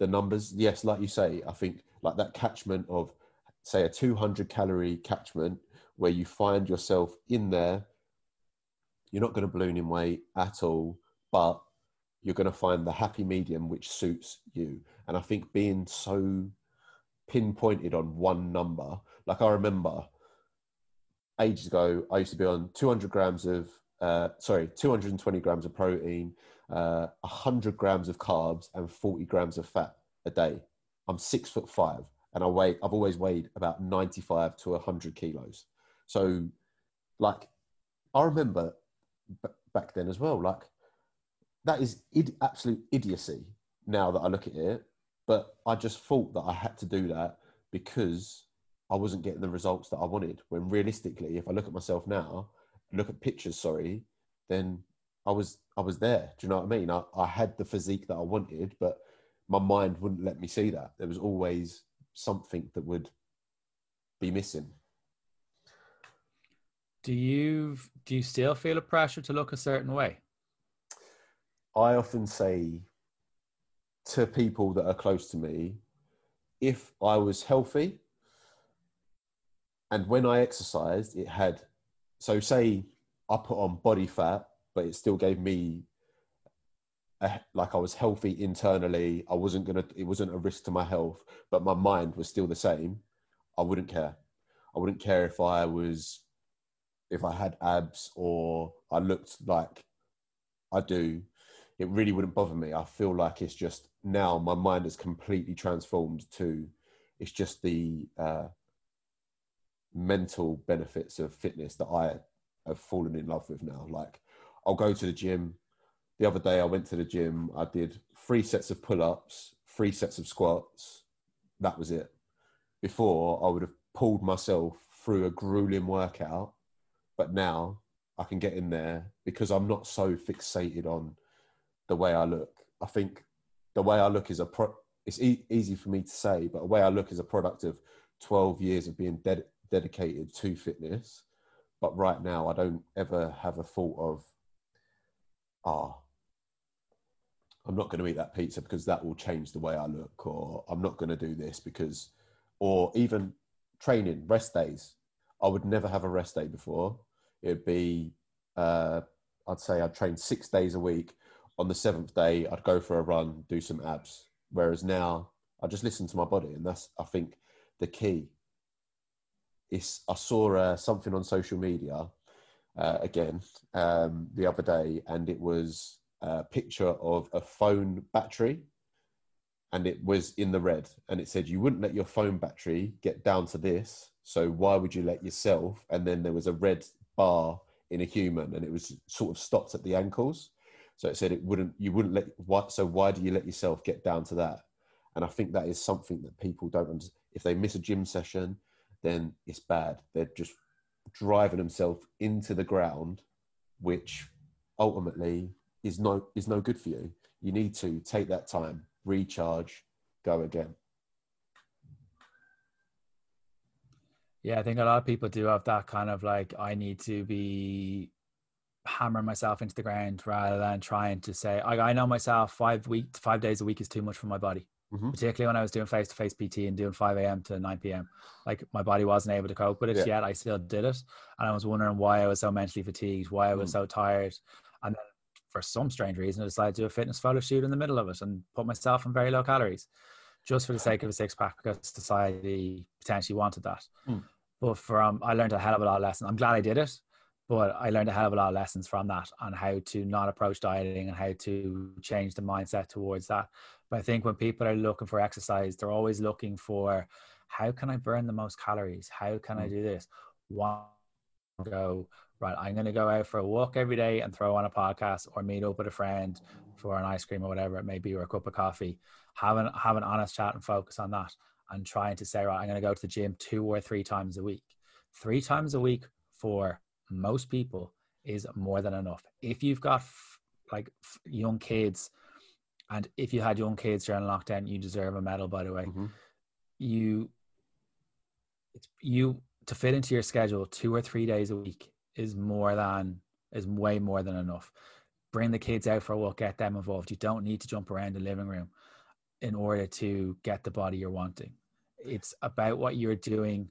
the numbers, yes, like you say, I think like that catchment of say a 200 calorie catchment where you find yourself in there, you're not going to balloon in weight at all, but you're going to find the happy medium which suits you. And I think being so pinpointed on one number, like I remember ages ago, I used to be on 200 grams of, uh, sorry, 220 grams of protein, uh, 100 grams of carbs, and 40 grams of fat a day. I'm six foot five, and I weigh. I've always weighed about 95 to 100 kilos. So, like, I remember b- back then as well. Like, that is Id- absolute idiocy now that I look at it. But I just thought that I had to do that because I wasn't getting the results that I wanted. When realistically, if I look at myself now, look at pictures, sorry, then I was I was there. Do you know what I mean? I, I had the physique that I wanted, but my mind wouldn't let me see that. There was always something that would be missing. Do you do you still feel a pressure to look a certain way? I often say to people that are close to me, if I was healthy and when I exercised, it had, so say I put on body fat, but it still gave me a, like I was healthy internally. I wasn't going to, it wasn't a risk to my health, but my mind was still the same. I wouldn't care. I wouldn't care if I was, if I had abs or I looked like I do it really wouldn't bother me. I feel like it's just now my mind is completely transformed to it's just the uh, mental benefits of fitness that I have fallen in love with now. Like I'll go to the gym. The other day I went to the gym. I did three sets of pull-ups, three sets of squats. That was it. Before I would have pulled myself through a grueling workout but now I can get in there because I'm not so fixated on the way I look. I think the way I look is a pro. It's e- easy for me to say, but the way I look is a product of 12 years of being ded- dedicated to fitness. But right now, I don't ever have a thought of, ah, oh, I'm not going to eat that pizza because that will change the way I look, or I'm not going to do this because, or even training, rest days. I would never have a rest day before. It'd be, uh, I'd say I'd train six days a week. On the seventh day, I'd go for a run, do some abs. Whereas now, I just listen to my body, and that's I think the key. Is I saw uh, something on social media uh, again um, the other day, and it was a picture of a phone battery, and it was in the red, and it said you wouldn't let your phone battery get down to this, so why would you let yourself? And then there was a red bar in a human, and it was sort of stopped at the ankles. So it said it wouldn't, you wouldn't let. What? So why do you let yourself get down to that? And I think that is something that people don't. If they miss a gym session, then it's bad. They're just driving themselves into the ground, which ultimately is no is no good for you. You need to take that time, recharge, go again. Yeah, I think a lot of people do have that kind of like I need to be hammering myself into the ground rather than trying to say I, I know myself five week five days a week is too much for my body. Mm-hmm. Particularly when I was doing face to face PT and doing 5 a.m. to 9 p.m. Like my body wasn't able to cope with it yeah. yet. I still did it. And I was wondering why I was so mentally fatigued, why I was mm. so tired. And then for some strange reason, I decided to do a fitness photo shoot in the middle of it and put myself on very low calories just for the sake of a six pack because society potentially wanted that. Mm. But from I learned a hell of a lot of lessons. I'm glad I did it, but I learned a hell of a lot of lessons from that on how to not approach dieting and how to change the mindset towards that. But I think when people are looking for exercise, they're always looking for how can I burn the most calories? How can I mm. do this? One go right. I'm going to go out for a walk every day and throw on a podcast, or meet up with a friend for an ice cream or whatever it may be, or a cup of coffee. Have an have an honest chat and focus on that and trying to say, right, I'm going to go to the gym two or three times a week. Three times a week for most people is more than enough. If you've got f- like f- young kids, and if you had young kids during lockdown, you deserve a medal. By the way, mm-hmm. you it's you to fit into your schedule two or three days a week is more than is way more than enough. Bring the kids out for a walk, get them involved. You don't need to jump around the living room in order to get the body you're wanting. It's about what you're doing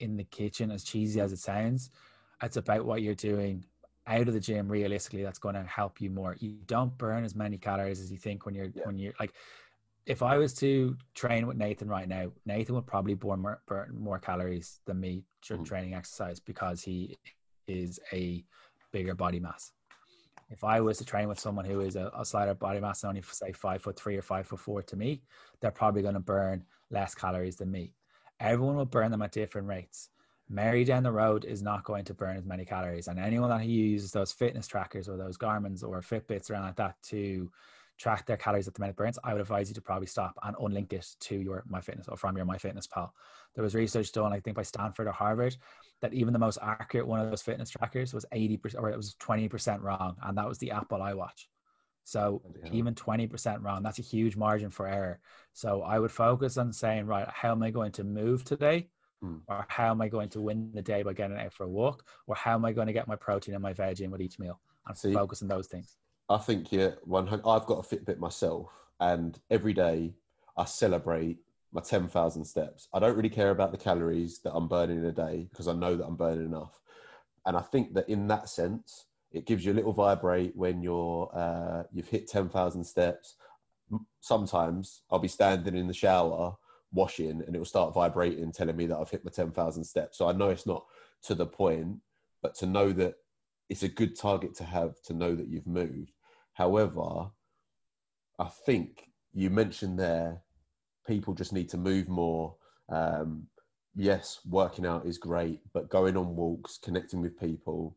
in the kitchen, as cheesy as it sounds. It's about what you're doing out of the gym realistically that's going to help you more you don't burn as many calories as you think when you're yeah. when you're like if i was to train with nathan right now nathan would probably burn more, burn more calories than me during mm. training exercise because he is a bigger body mass if I was to train with someone who is a, a slighter body mass, only say five foot three or five foot four to me, they're probably going to burn less calories than me. Everyone will burn them at different rates. Mary down the road is not going to burn as many calories, and anyone that uses those fitness trackers or those Garmin's or Fitbits around like that to track their calories at the minute burns, I would advise you to probably stop and unlink it to your MyFitness or from your MyFitnessPal. There was research done, I think, by Stanford or Harvard, that even the most accurate one of those fitness trackers was 80% or it was 20% wrong. And that was the Apple iWatch. So yeah. even 20% wrong, that's a huge margin for error. So I would focus on saying, right, how am I going to move today? Hmm. Or how am I going to win the day by getting out for a walk? Or how am I going to get my protein and my veg in with each meal? And See, focus on those things. I think yeah, one. I've got a Fitbit myself, and every day I celebrate my ten thousand steps. I don't really care about the calories that I'm burning in a day because I know that I'm burning enough. And I think that in that sense, it gives you a little vibrate when you're uh, you've hit ten thousand steps. Sometimes I'll be standing in the shower washing, and it will start vibrating, telling me that I've hit my ten thousand steps. So I know it's not to the point, but to know that it's a good target to have to know that you've moved. However, I think you mentioned there people just need to move more. Um, yes, working out is great, but going on walks, connecting with people,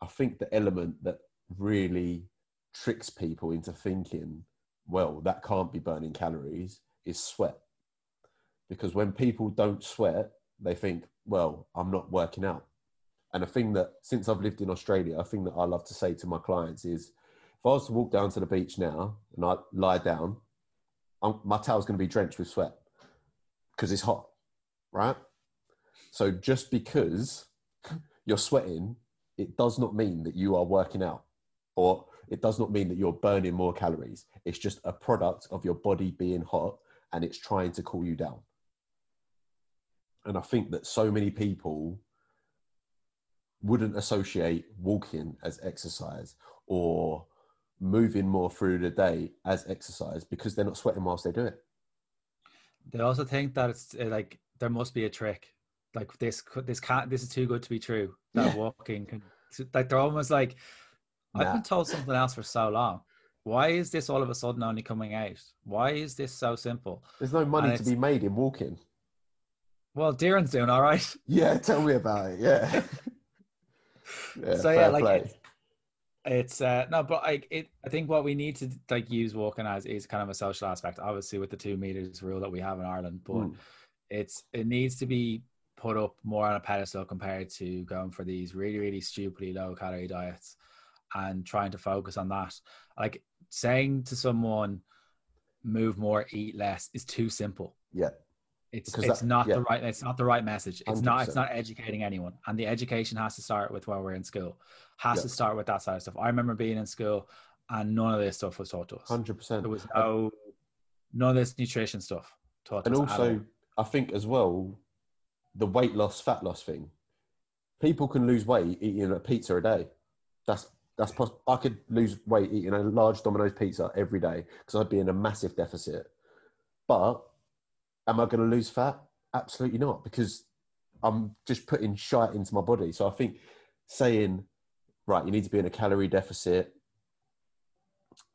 I think the element that really tricks people into thinking, well, that can't be burning calories is sweat. Because when people don't sweat, they think, well, I'm not working out And a thing that, since I've lived in Australia, a thing that I love to say to my clients is if I was to walk down to the beach now and I lie down, I'm, my towel's going to be drenched with sweat because it's hot, right? So just because you're sweating, it does not mean that you are working out or it does not mean that you're burning more calories. It's just a product of your body being hot and it's trying to cool you down. And I think that so many people wouldn't associate walking as exercise or moving more through the day as exercise because they're not sweating whilst they do it. They also think that it's uh, like there must be a trick. Like this, this can't. This is too good to be true. That yeah. walking can. Like they're almost like, nah. I've been told something else for so long. Why is this all of a sudden only coming out? Why is this so simple? There's no money to be made in walking. Well, Darren's doing all right. Yeah, tell me about it. Yeah. yeah so yeah, like it's uh no but like it i think what we need to like use walking as is kind of a social aspect obviously with the two meters rule that we have in ireland but mm. it's it needs to be put up more on a pedestal compared to going for these really really stupidly low calorie diets and trying to focus on that like saying to someone move more eat less is too simple yeah it's because it's that, not yeah. the right it's not the right message. It's 100%. not it's not educating anyone. And the education has to start with while we're in school. Has yeah. to start with that side of stuff. I remember being in school and none of this stuff was taught to us. 100% there was no none of this nutrition stuff taught and also i think as well the weight loss fat loss thing. People can lose weight eating a pizza a day. That's that's pos- i could lose weight eating a large domino's pizza every day because i'd be in a massive deficit. But Am I going to lose fat? Absolutely not, because I'm just putting shite into my body. So I think saying, right, you need to be in a calorie deficit.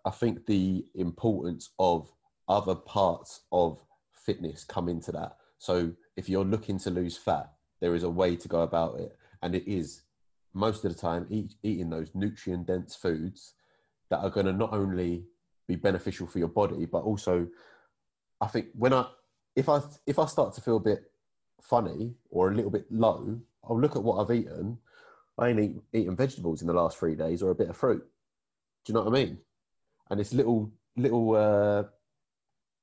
I think the importance of other parts of fitness come into that. So if you're looking to lose fat, there is a way to go about it. And it is most of the time eat, eating those nutrient dense foods that are going to not only be beneficial for your body, but also I think when I if I if I start to feel a bit funny or a little bit low, I'll look at what I've eaten. I ain't eat, eaten vegetables in the last three days or a bit of fruit. Do you know what I mean? And it's little little uh,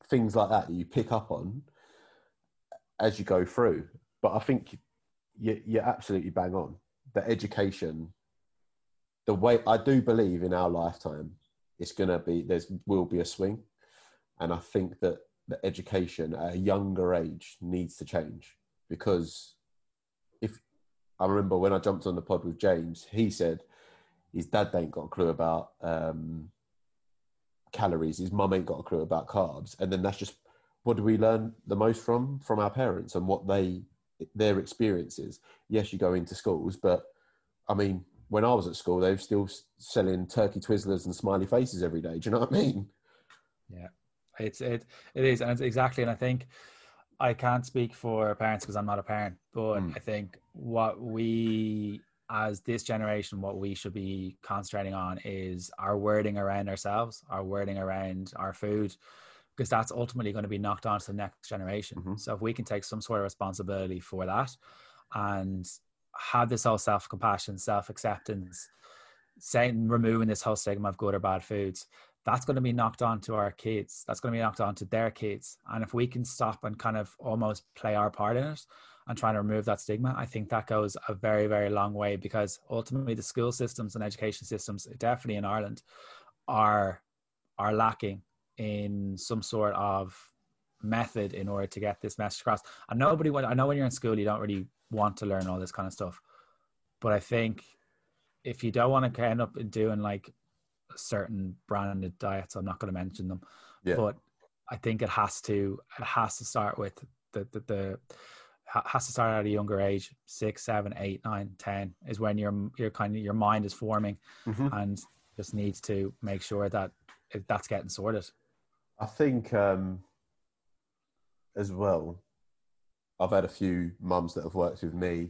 things like that that you pick up on as you go through. But I think you, you're absolutely bang on. The education, the way I do believe in our lifetime, it's gonna be there's will be a swing, and I think that the education at a younger age needs to change because if I remember when I jumped on the pod with James, he said his dad ain't got a clue about um, calories, his mum ain't got a clue about carbs, and then that's just what do we learn the most from from our parents and what they their experiences. Yes, you go into schools, but I mean, when I was at school, they were still selling turkey twizzlers and smiley faces every day. Do you know what I mean? Yeah. It's it it is, and it's exactly. And I think I can't speak for parents because I'm not a parent, but mm. I think what we as this generation, what we should be concentrating on is our wording around ourselves, our wording around our food, because that's ultimately going to be knocked on to the next generation. Mm-hmm. So if we can take some sort of responsibility for that and have this whole self compassion, self acceptance, saying removing this whole stigma of good or bad foods, that's going to be knocked on to our kids. That's going to be knocked on to their kids. And if we can stop and kind of almost play our part in it and trying to remove that stigma, I think that goes a very, very long way because ultimately the school systems and education systems, definitely in Ireland, are are lacking in some sort of method in order to get this message across. And nobody I know when you're in school you don't really want to learn all this kind of stuff. But I think if you don't want to end up doing like certain branded diets. I'm not going to mention them, yeah. but I think it has to it has to start with the the, the has to start at a younger age six seven eight nine ten is when your your kind of your mind is forming mm-hmm. and just needs to make sure that that's getting sorted i think um as well i've had a few mums that have worked with me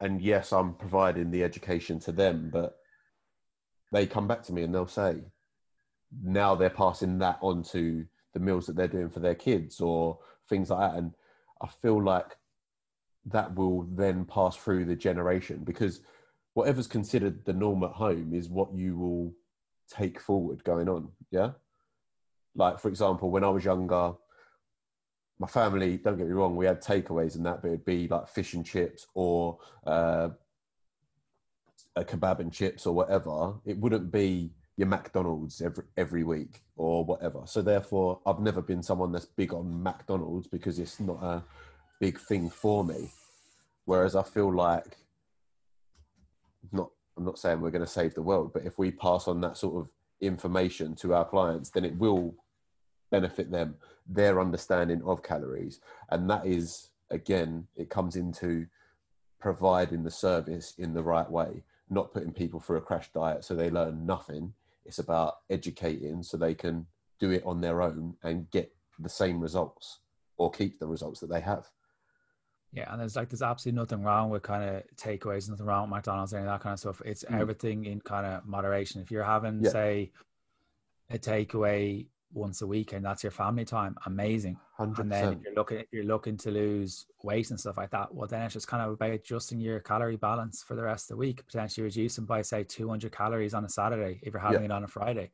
and yes i'm providing the education to them but they come back to me and they'll say, now they're passing that on to the meals that they're doing for their kids or things like that. And I feel like that will then pass through the generation because whatever's considered the norm at home is what you will take forward going on. Yeah. Like, for example, when I was younger, my family, don't get me wrong, we had takeaways and that, but it'd be like fish and chips or uh, a kebab and chips or whatever. It wouldn't be your McDonald's every every week or whatever. So therefore, I've never been someone that's big on McDonald's because it's not a big thing for me. Whereas I feel like not I'm not saying we're going to save the world, but if we pass on that sort of information to our clients, then it will benefit them, their understanding of calories. And that is, again, it comes into providing the service in the right way, not putting people through a crash diet so they learn nothing. It's about educating so they can do it on their own and get the same results or keep the results that they have. Yeah, and there's like there's absolutely nothing wrong with kind of takeaways, nothing wrong with McDonald's, any of that kind of stuff. It's mm. everything in kind of moderation. If you're having, yeah. say, a takeaway once a week and that's your family time, amazing. 100%. And then if you're looking if you're looking to lose weight and stuff like that, well then it's just kind of about adjusting your calorie balance for the rest of the week, potentially reducing by say 200 calories on a Saturday if you're having yeah. it on a Friday,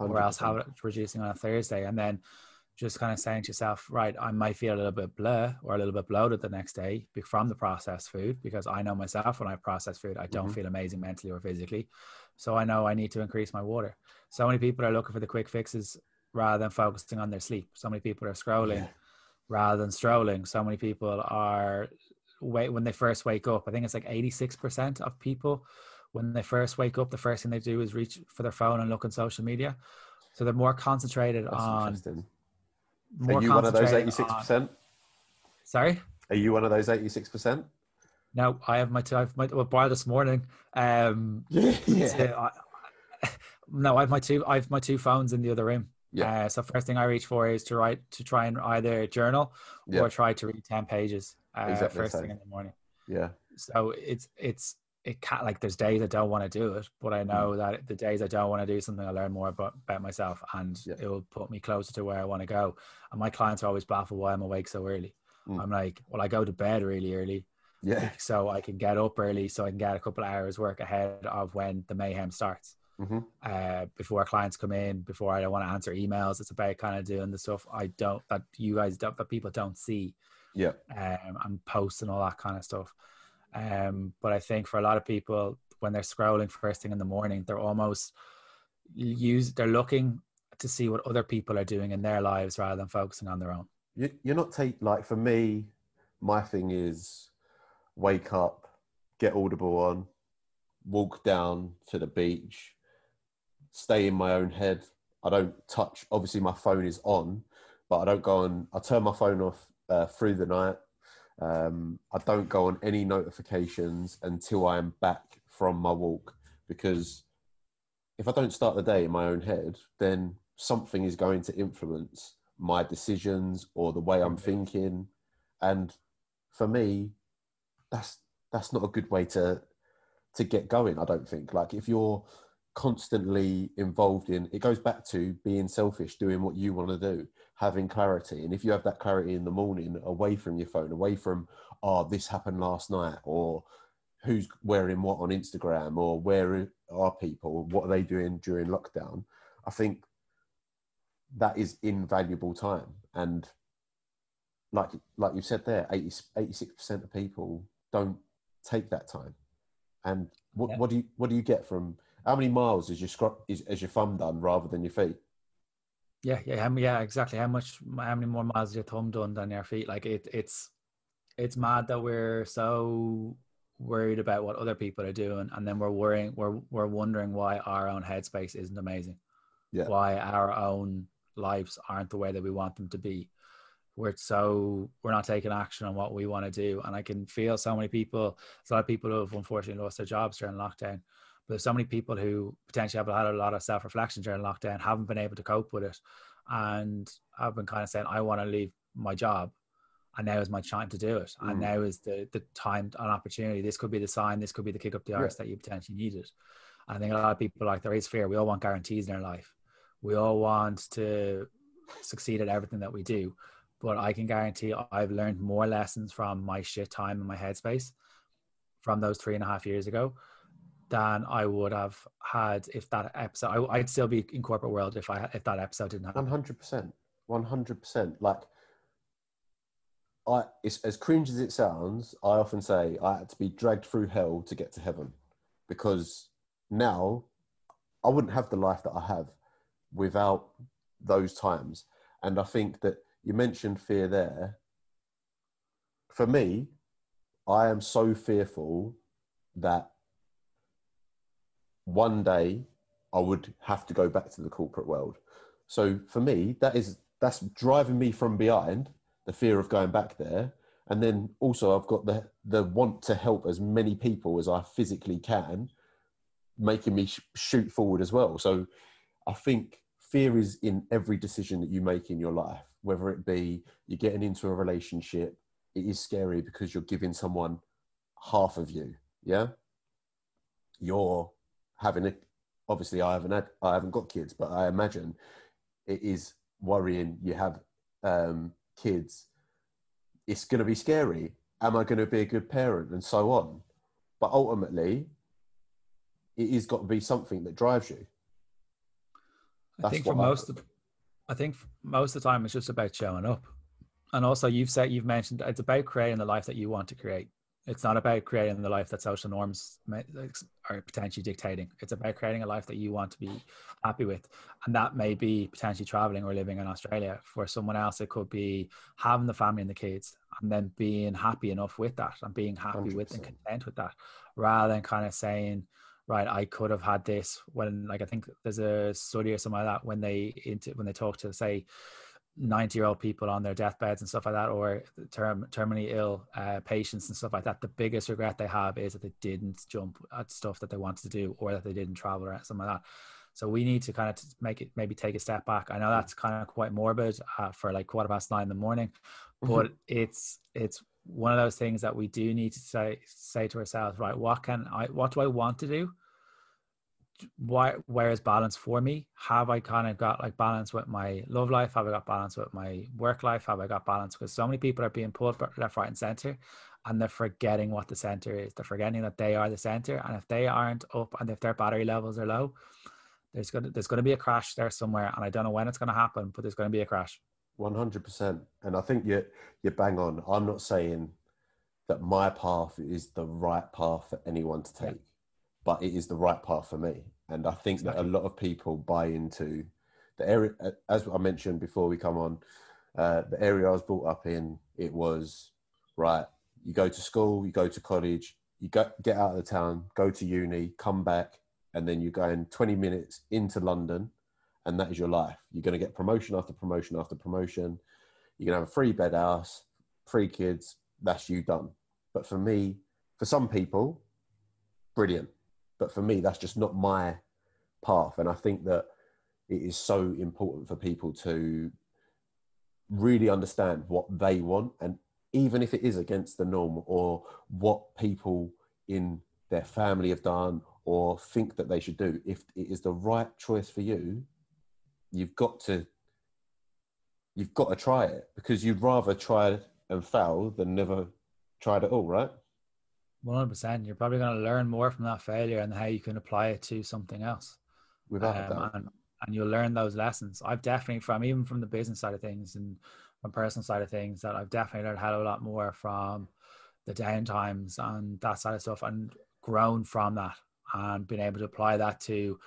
100%. or else have it reducing on a Thursday, and then just kind of saying to yourself, right, I might feel a little bit blur or a little bit bloated the next day from the processed food because I know myself when I process food, I don't mm-hmm. feel amazing mentally or physically. So I know I need to increase my water. So many people are looking for the quick fixes rather than focusing on their sleep. So many people are scrolling yeah. rather than strolling. So many people are wait when they first wake up. I think it's like 86% of people when they first wake up, the first thing they do is reach for their phone and look on social media. So they're more concentrated That's on more Are you one of those 86%? On... Sorry? Are you one of those 86%? No, I have my two. I've my well, bar this morning. Um, yeah. yeah. I, no, I have my two. I have my two phones in the other room. Yeah. Uh, so first thing I reach for is to write to try and either journal yeah. or try to read ten pages. Uh, exactly first thing in the morning. Yeah. So it's it's it can't like there's days I don't want to do it, but I know mm. that the days I don't want to do something, I learn more about, about myself and yeah. it will put me closer to where I want to go. And my clients are always baffled why I'm awake so early. Mm. I'm like, well, I go to bed really early. Yeah. So I can get up early so I can get a couple of hours work ahead of when the mayhem starts. Mm-hmm. Uh, before clients come in, before I don't want to answer emails. It's about kind of doing the stuff I don't that you guys don't that people don't see. Yeah. Um, and posts and all that kind of stuff. Um, but I think for a lot of people, when they're scrolling first thing in the morning, they're almost use they're looking to see what other people are doing in their lives rather than focusing on their own. You, you're not take like for me, my thing is wake up, get Audible on, walk down to the beach, stay in my own head. I don't touch. Obviously, my phone is on, but I don't go on. I turn my phone off uh, through the night. Um, I don't go on any notifications until I am back from my walk because if I don't start the day in my own head, then something is going to influence my decisions or the way I'm thinking. And for me, that's that's not a good way to to get going. I don't think. Like if you're constantly involved in, it goes back to being selfish, doing what you want to do having clarity. And if you have that clarity in the morning, away from your phone, away from, oh, this happened last night, or who's wearing what on Instagram, or where are people, what are they doing during lockdown, I think that is invaluable time. And like like you said there, 80, 86% of people don't take that time. And what, yeah. what do you what do you get from how many miles is your scrub is, is your thumb done rather than your feet? Yeah, yeah, yeah, exactly. How much, how many more miles is your thumb done than your feet? Like it, it's, it's mad that we're so worried about what other people are doing, and then we're worrying, we're we're wondering why our own headspace isn't amazing. Yeah. Why our own lives aren't the way that we want them to be. We're so we're not taking action on what we want to do, and I can feel so many people. A lot of people who have unfortunately lost their jobs during lockdown but there's so many people who potentially have had a lot of self reflection during lockdown, haven't been able to cope with it, and I've been kind of saying, "I want to leave my job." and now is my time to do it. Mm. And now is the the time and opportunity. This could be the sign. This could be the kick up the arse yeah. that you potentially needed. I think a lot of people like there is fear. We all want guarantees in our life. We all want to succeed at everything that we do. but I can guarantee I've learned more lessons from my shit time in my headspace from those three and a half years ago than I would have had if that episode. I, would still be in corporate world if I if that episode didn't happen. One hundred percent, one hundred percent. Like, I it's, as cringe as it sounds, I often say I had to be dragged through hell to get to heaven, because now I wouldn't have the life that I have without those times. And I think that you mentioned fear there. For me, I am so fearful that one day I would have to go back to the corporate world. So for me, that is that's driving me from behind the fear of going back there. And then also I've got the the want to help as many people as I physically can, making me sh- shoot forward as well. So I think fear is in every decision that you make in your life, whether it be you're getting into a relationship, it is scary because you're giving someone half of you. Yeah. You're having a, obviously I haven't had, I haven't got kids, but I imagine it is worrying. You have um, kids. It's going to be scary. Am I going to be a good parent and so on? But ultimately, it has got to be something that drives you. I think for most of, I think most of the time it's just about showing up, and also you've said you've mentioned it's about creating the life that you want to create. It's not about creating the life that social norms are potentially dictating. It's about creating a life that you want to be happy with, and that may be potentially traveling or living in Australia. For someone else, it could be having the family and the kids, and then being happy enough with that, and being happy 100%. with and content with that, rather than kind of saying right, I could have had this when like I think there's a study or something like that when they into when they talk to say 90 year old people on their deathbeds and stuff like that or term terminally ill uh, patients and stuff like that the biggest regret they have is that they didn't jump at stuff that they wanted to do or that they didn't travel or something like that. So we need to kind of make it maybe take a step back. I know that's kind of quite morbid uh, for like quarter past nine in the morning mm-hmm. but it's it's one of those things that we do need to say say to ourselves right what can i what do i want to do why where is balance for me? Have i kind of got like balance with my love life? Have i got balance with my work life? Have i got balance? Because so many people are being pulled left right and center and they're forgetting what the center is. They're forgetting that they are the center and if they aren't up and if their battery levels are low there's going to there's going to be a crash there somewhere and i don't know when it's going to happen but there's going to be a crash. One hundred percent, and I think you you bang on. I'm not saying that my path is the right path for anyone to take, yeah. But it is the right path for me. And I think that a lot of people buy into the area, as I mentioned before we come on, uh, the area I was brought up in. It was right. You go to school, you go to college, you go, get out of the town, go to uni, come back, and then you go in 20 minutes into London and that is your life. You're going to get promotion after promotion after promotion. You're going to have a free bed house, three kids. That's you done. But for me, for some people, brilliant. But for me, that's just not my path. And I think that it is so important for people to really understand what they want. And even if it is against the norm or what people in their family have done or think that they should do, if it is the right choice for you, you've got to you've got to try it because you'd rather try and fail than never it at all, right? One hundred percent. You're probably going to learn more from that failure and how you can apply it to something else. Without um. And, and you'll learn those lessons. I've definitely from even from the business side of things and from personal side of things that I've definitely learned a hell of a lot more from the downtimes and that side of stuff and grown from that and been able to apply that to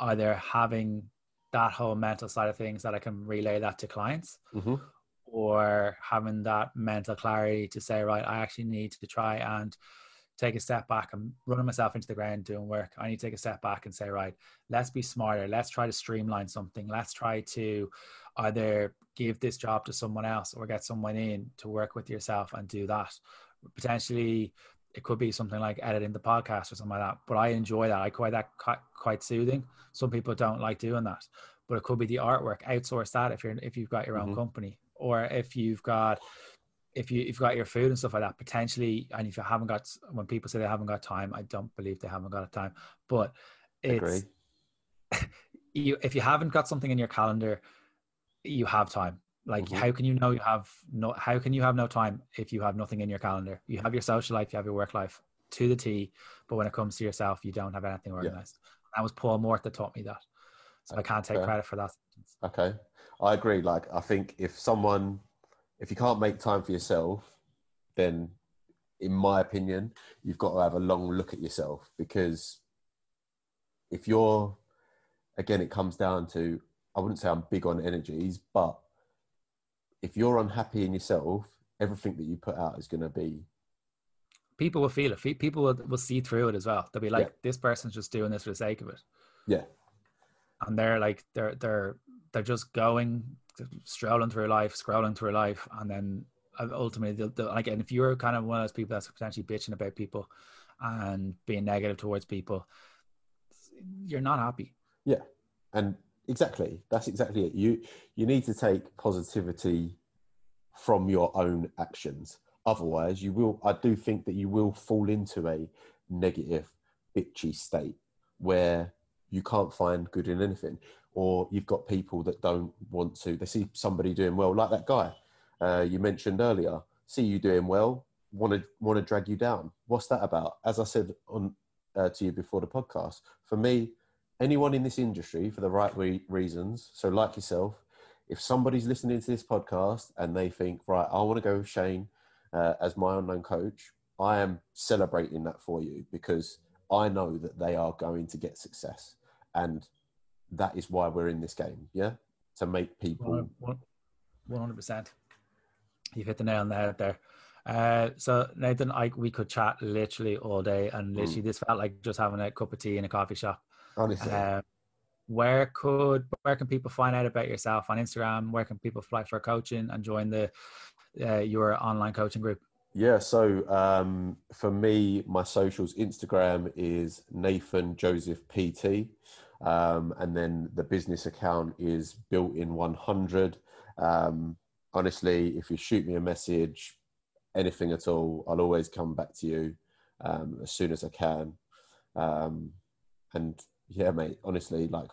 either having that whole mental side of things that I can relay that to clients mm-hmm. or having that mental clarity to say, right, I actually need to try and take a step back. I'm running myself into the ground doing work. I need to take a step back and say, right, let's be smarter. Let's try to streamline something. Let's try to either give this job to someone else or get someone in to work with yourself and do that. Potentially it could be something like editing the podcast or something like that. But I enjoy that. I quite that quite, soothing. Some people don't like doing that, but it could be the artwork. Outsource that if you're if you've got your own mm-hmm. company or if you've got if you you've got your food and stuff like that potentially. And if you haven't got when people say they haven't got time, I don't believe they haven't got time. But it's you if you haven't got something in your calendar, you have time Like, mm-hmm. how can you know you have no? How can you have no time if you have nothing in your calendar? You have your social life, you have your work life to the T, but when it comes to yourself, you don't have anything organized. Yeah. That was Paul Mort that taught me that, so I can't take okay. credit for that. Okay, I agree. Like, I think if someone, if you can't make time for yourself, then, in my opinion, you've got to have a long look at yourself because if you're, again, it comes down to I wouldn't say I'm big on energies, but if you're unhappy in yourself, everything that you put out is going to be. People will feel it. People will, will see through it as well. They'll be like, yeah. "This person's just doing this for the sake of it." Yeah. And they're like, they're they're they're just going, strolling through life, scrolling through life, and then uh, ultimately, they'll, they'll, and if you're kind of one of those people that's potentially bitching about people and being negative towards people, you're not happy. Yeah, and exactly that's exactly it. You you need to take positivity from your own actions. Otherwise you will i do think that you will fall into a negative bitchy state where you can't find good in anything or you've got people that don't want to they see somebody doing well like that guy uh, you mentioned earlier see you doing well want to want to drag you down what's that about as i said on uh, to you before the podcast for me anyone in this industry for the right re- reasons. So, like yourself, if somebody's listening to this podcast and they think, right, I want to go with Shane uh, as my online coach, I am celebrating that for you because I know that they are going to get success. And that is why we're in this game. Yeah. To make people. 100%. You've hit the nail on the head there. Uh, so Nathan, I we could chat literally all day, and literally mm. this felt like just having a cup of tea in a coffee shop. Honestly. Uh, where could where can people find out about yourself on Instagram? Where can people apply for coaching and join the uh, your online coaching group? Yeah, so um, for me, my socials Instagram is Nathan Joseph PT, um, and then the business account is built in 100. Um, honestly, if you shoot me a message, anything at all, I'll always come back to you um, as soon as I can. Um, and yeah, mate. Honestly, like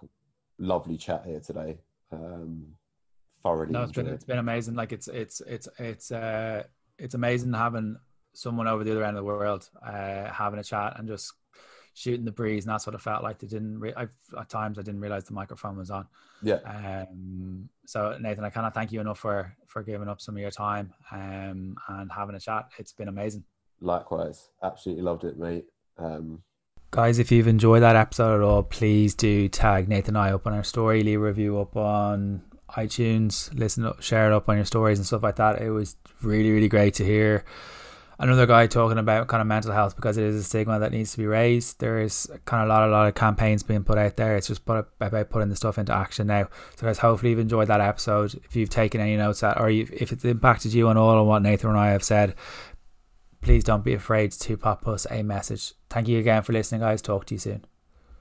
lovely chat here today. Um, thoroughly. No, it's been it. it's been amazing. Like it's it's it's it's uh it's amazing having someone over the other end of the world uh having a chat and just shooting the breeze and that's what it felt like they didn't re- I've, at times i didn't realize the microphone was on. Yeah. Um so nathan i cannot thank you enough for for giving up some of your time um and having a chat. It's been amazing. Likewise. Absolutely loved it mate. Um Guys, if you've enjoyed that episode at all, please do tag Nathan and I up on our story, leave a review up on iTunes, listen up, share it up on your stories and stuff like that. It was really, really great to hear another guy talking about kind of mental health because it is a stigma that needs to be raised. There is kind of a lot, a lot of campaigns being put out there. It's just put about putting the stuff into action now. So guys, hopefully you've enjoyed that episode. If you've taken any notes that, or if it's impacted you on all on what Nathan and I have said, please don't be afraid to pop us a message. Thank you again for listening, guys. Talk to you soon.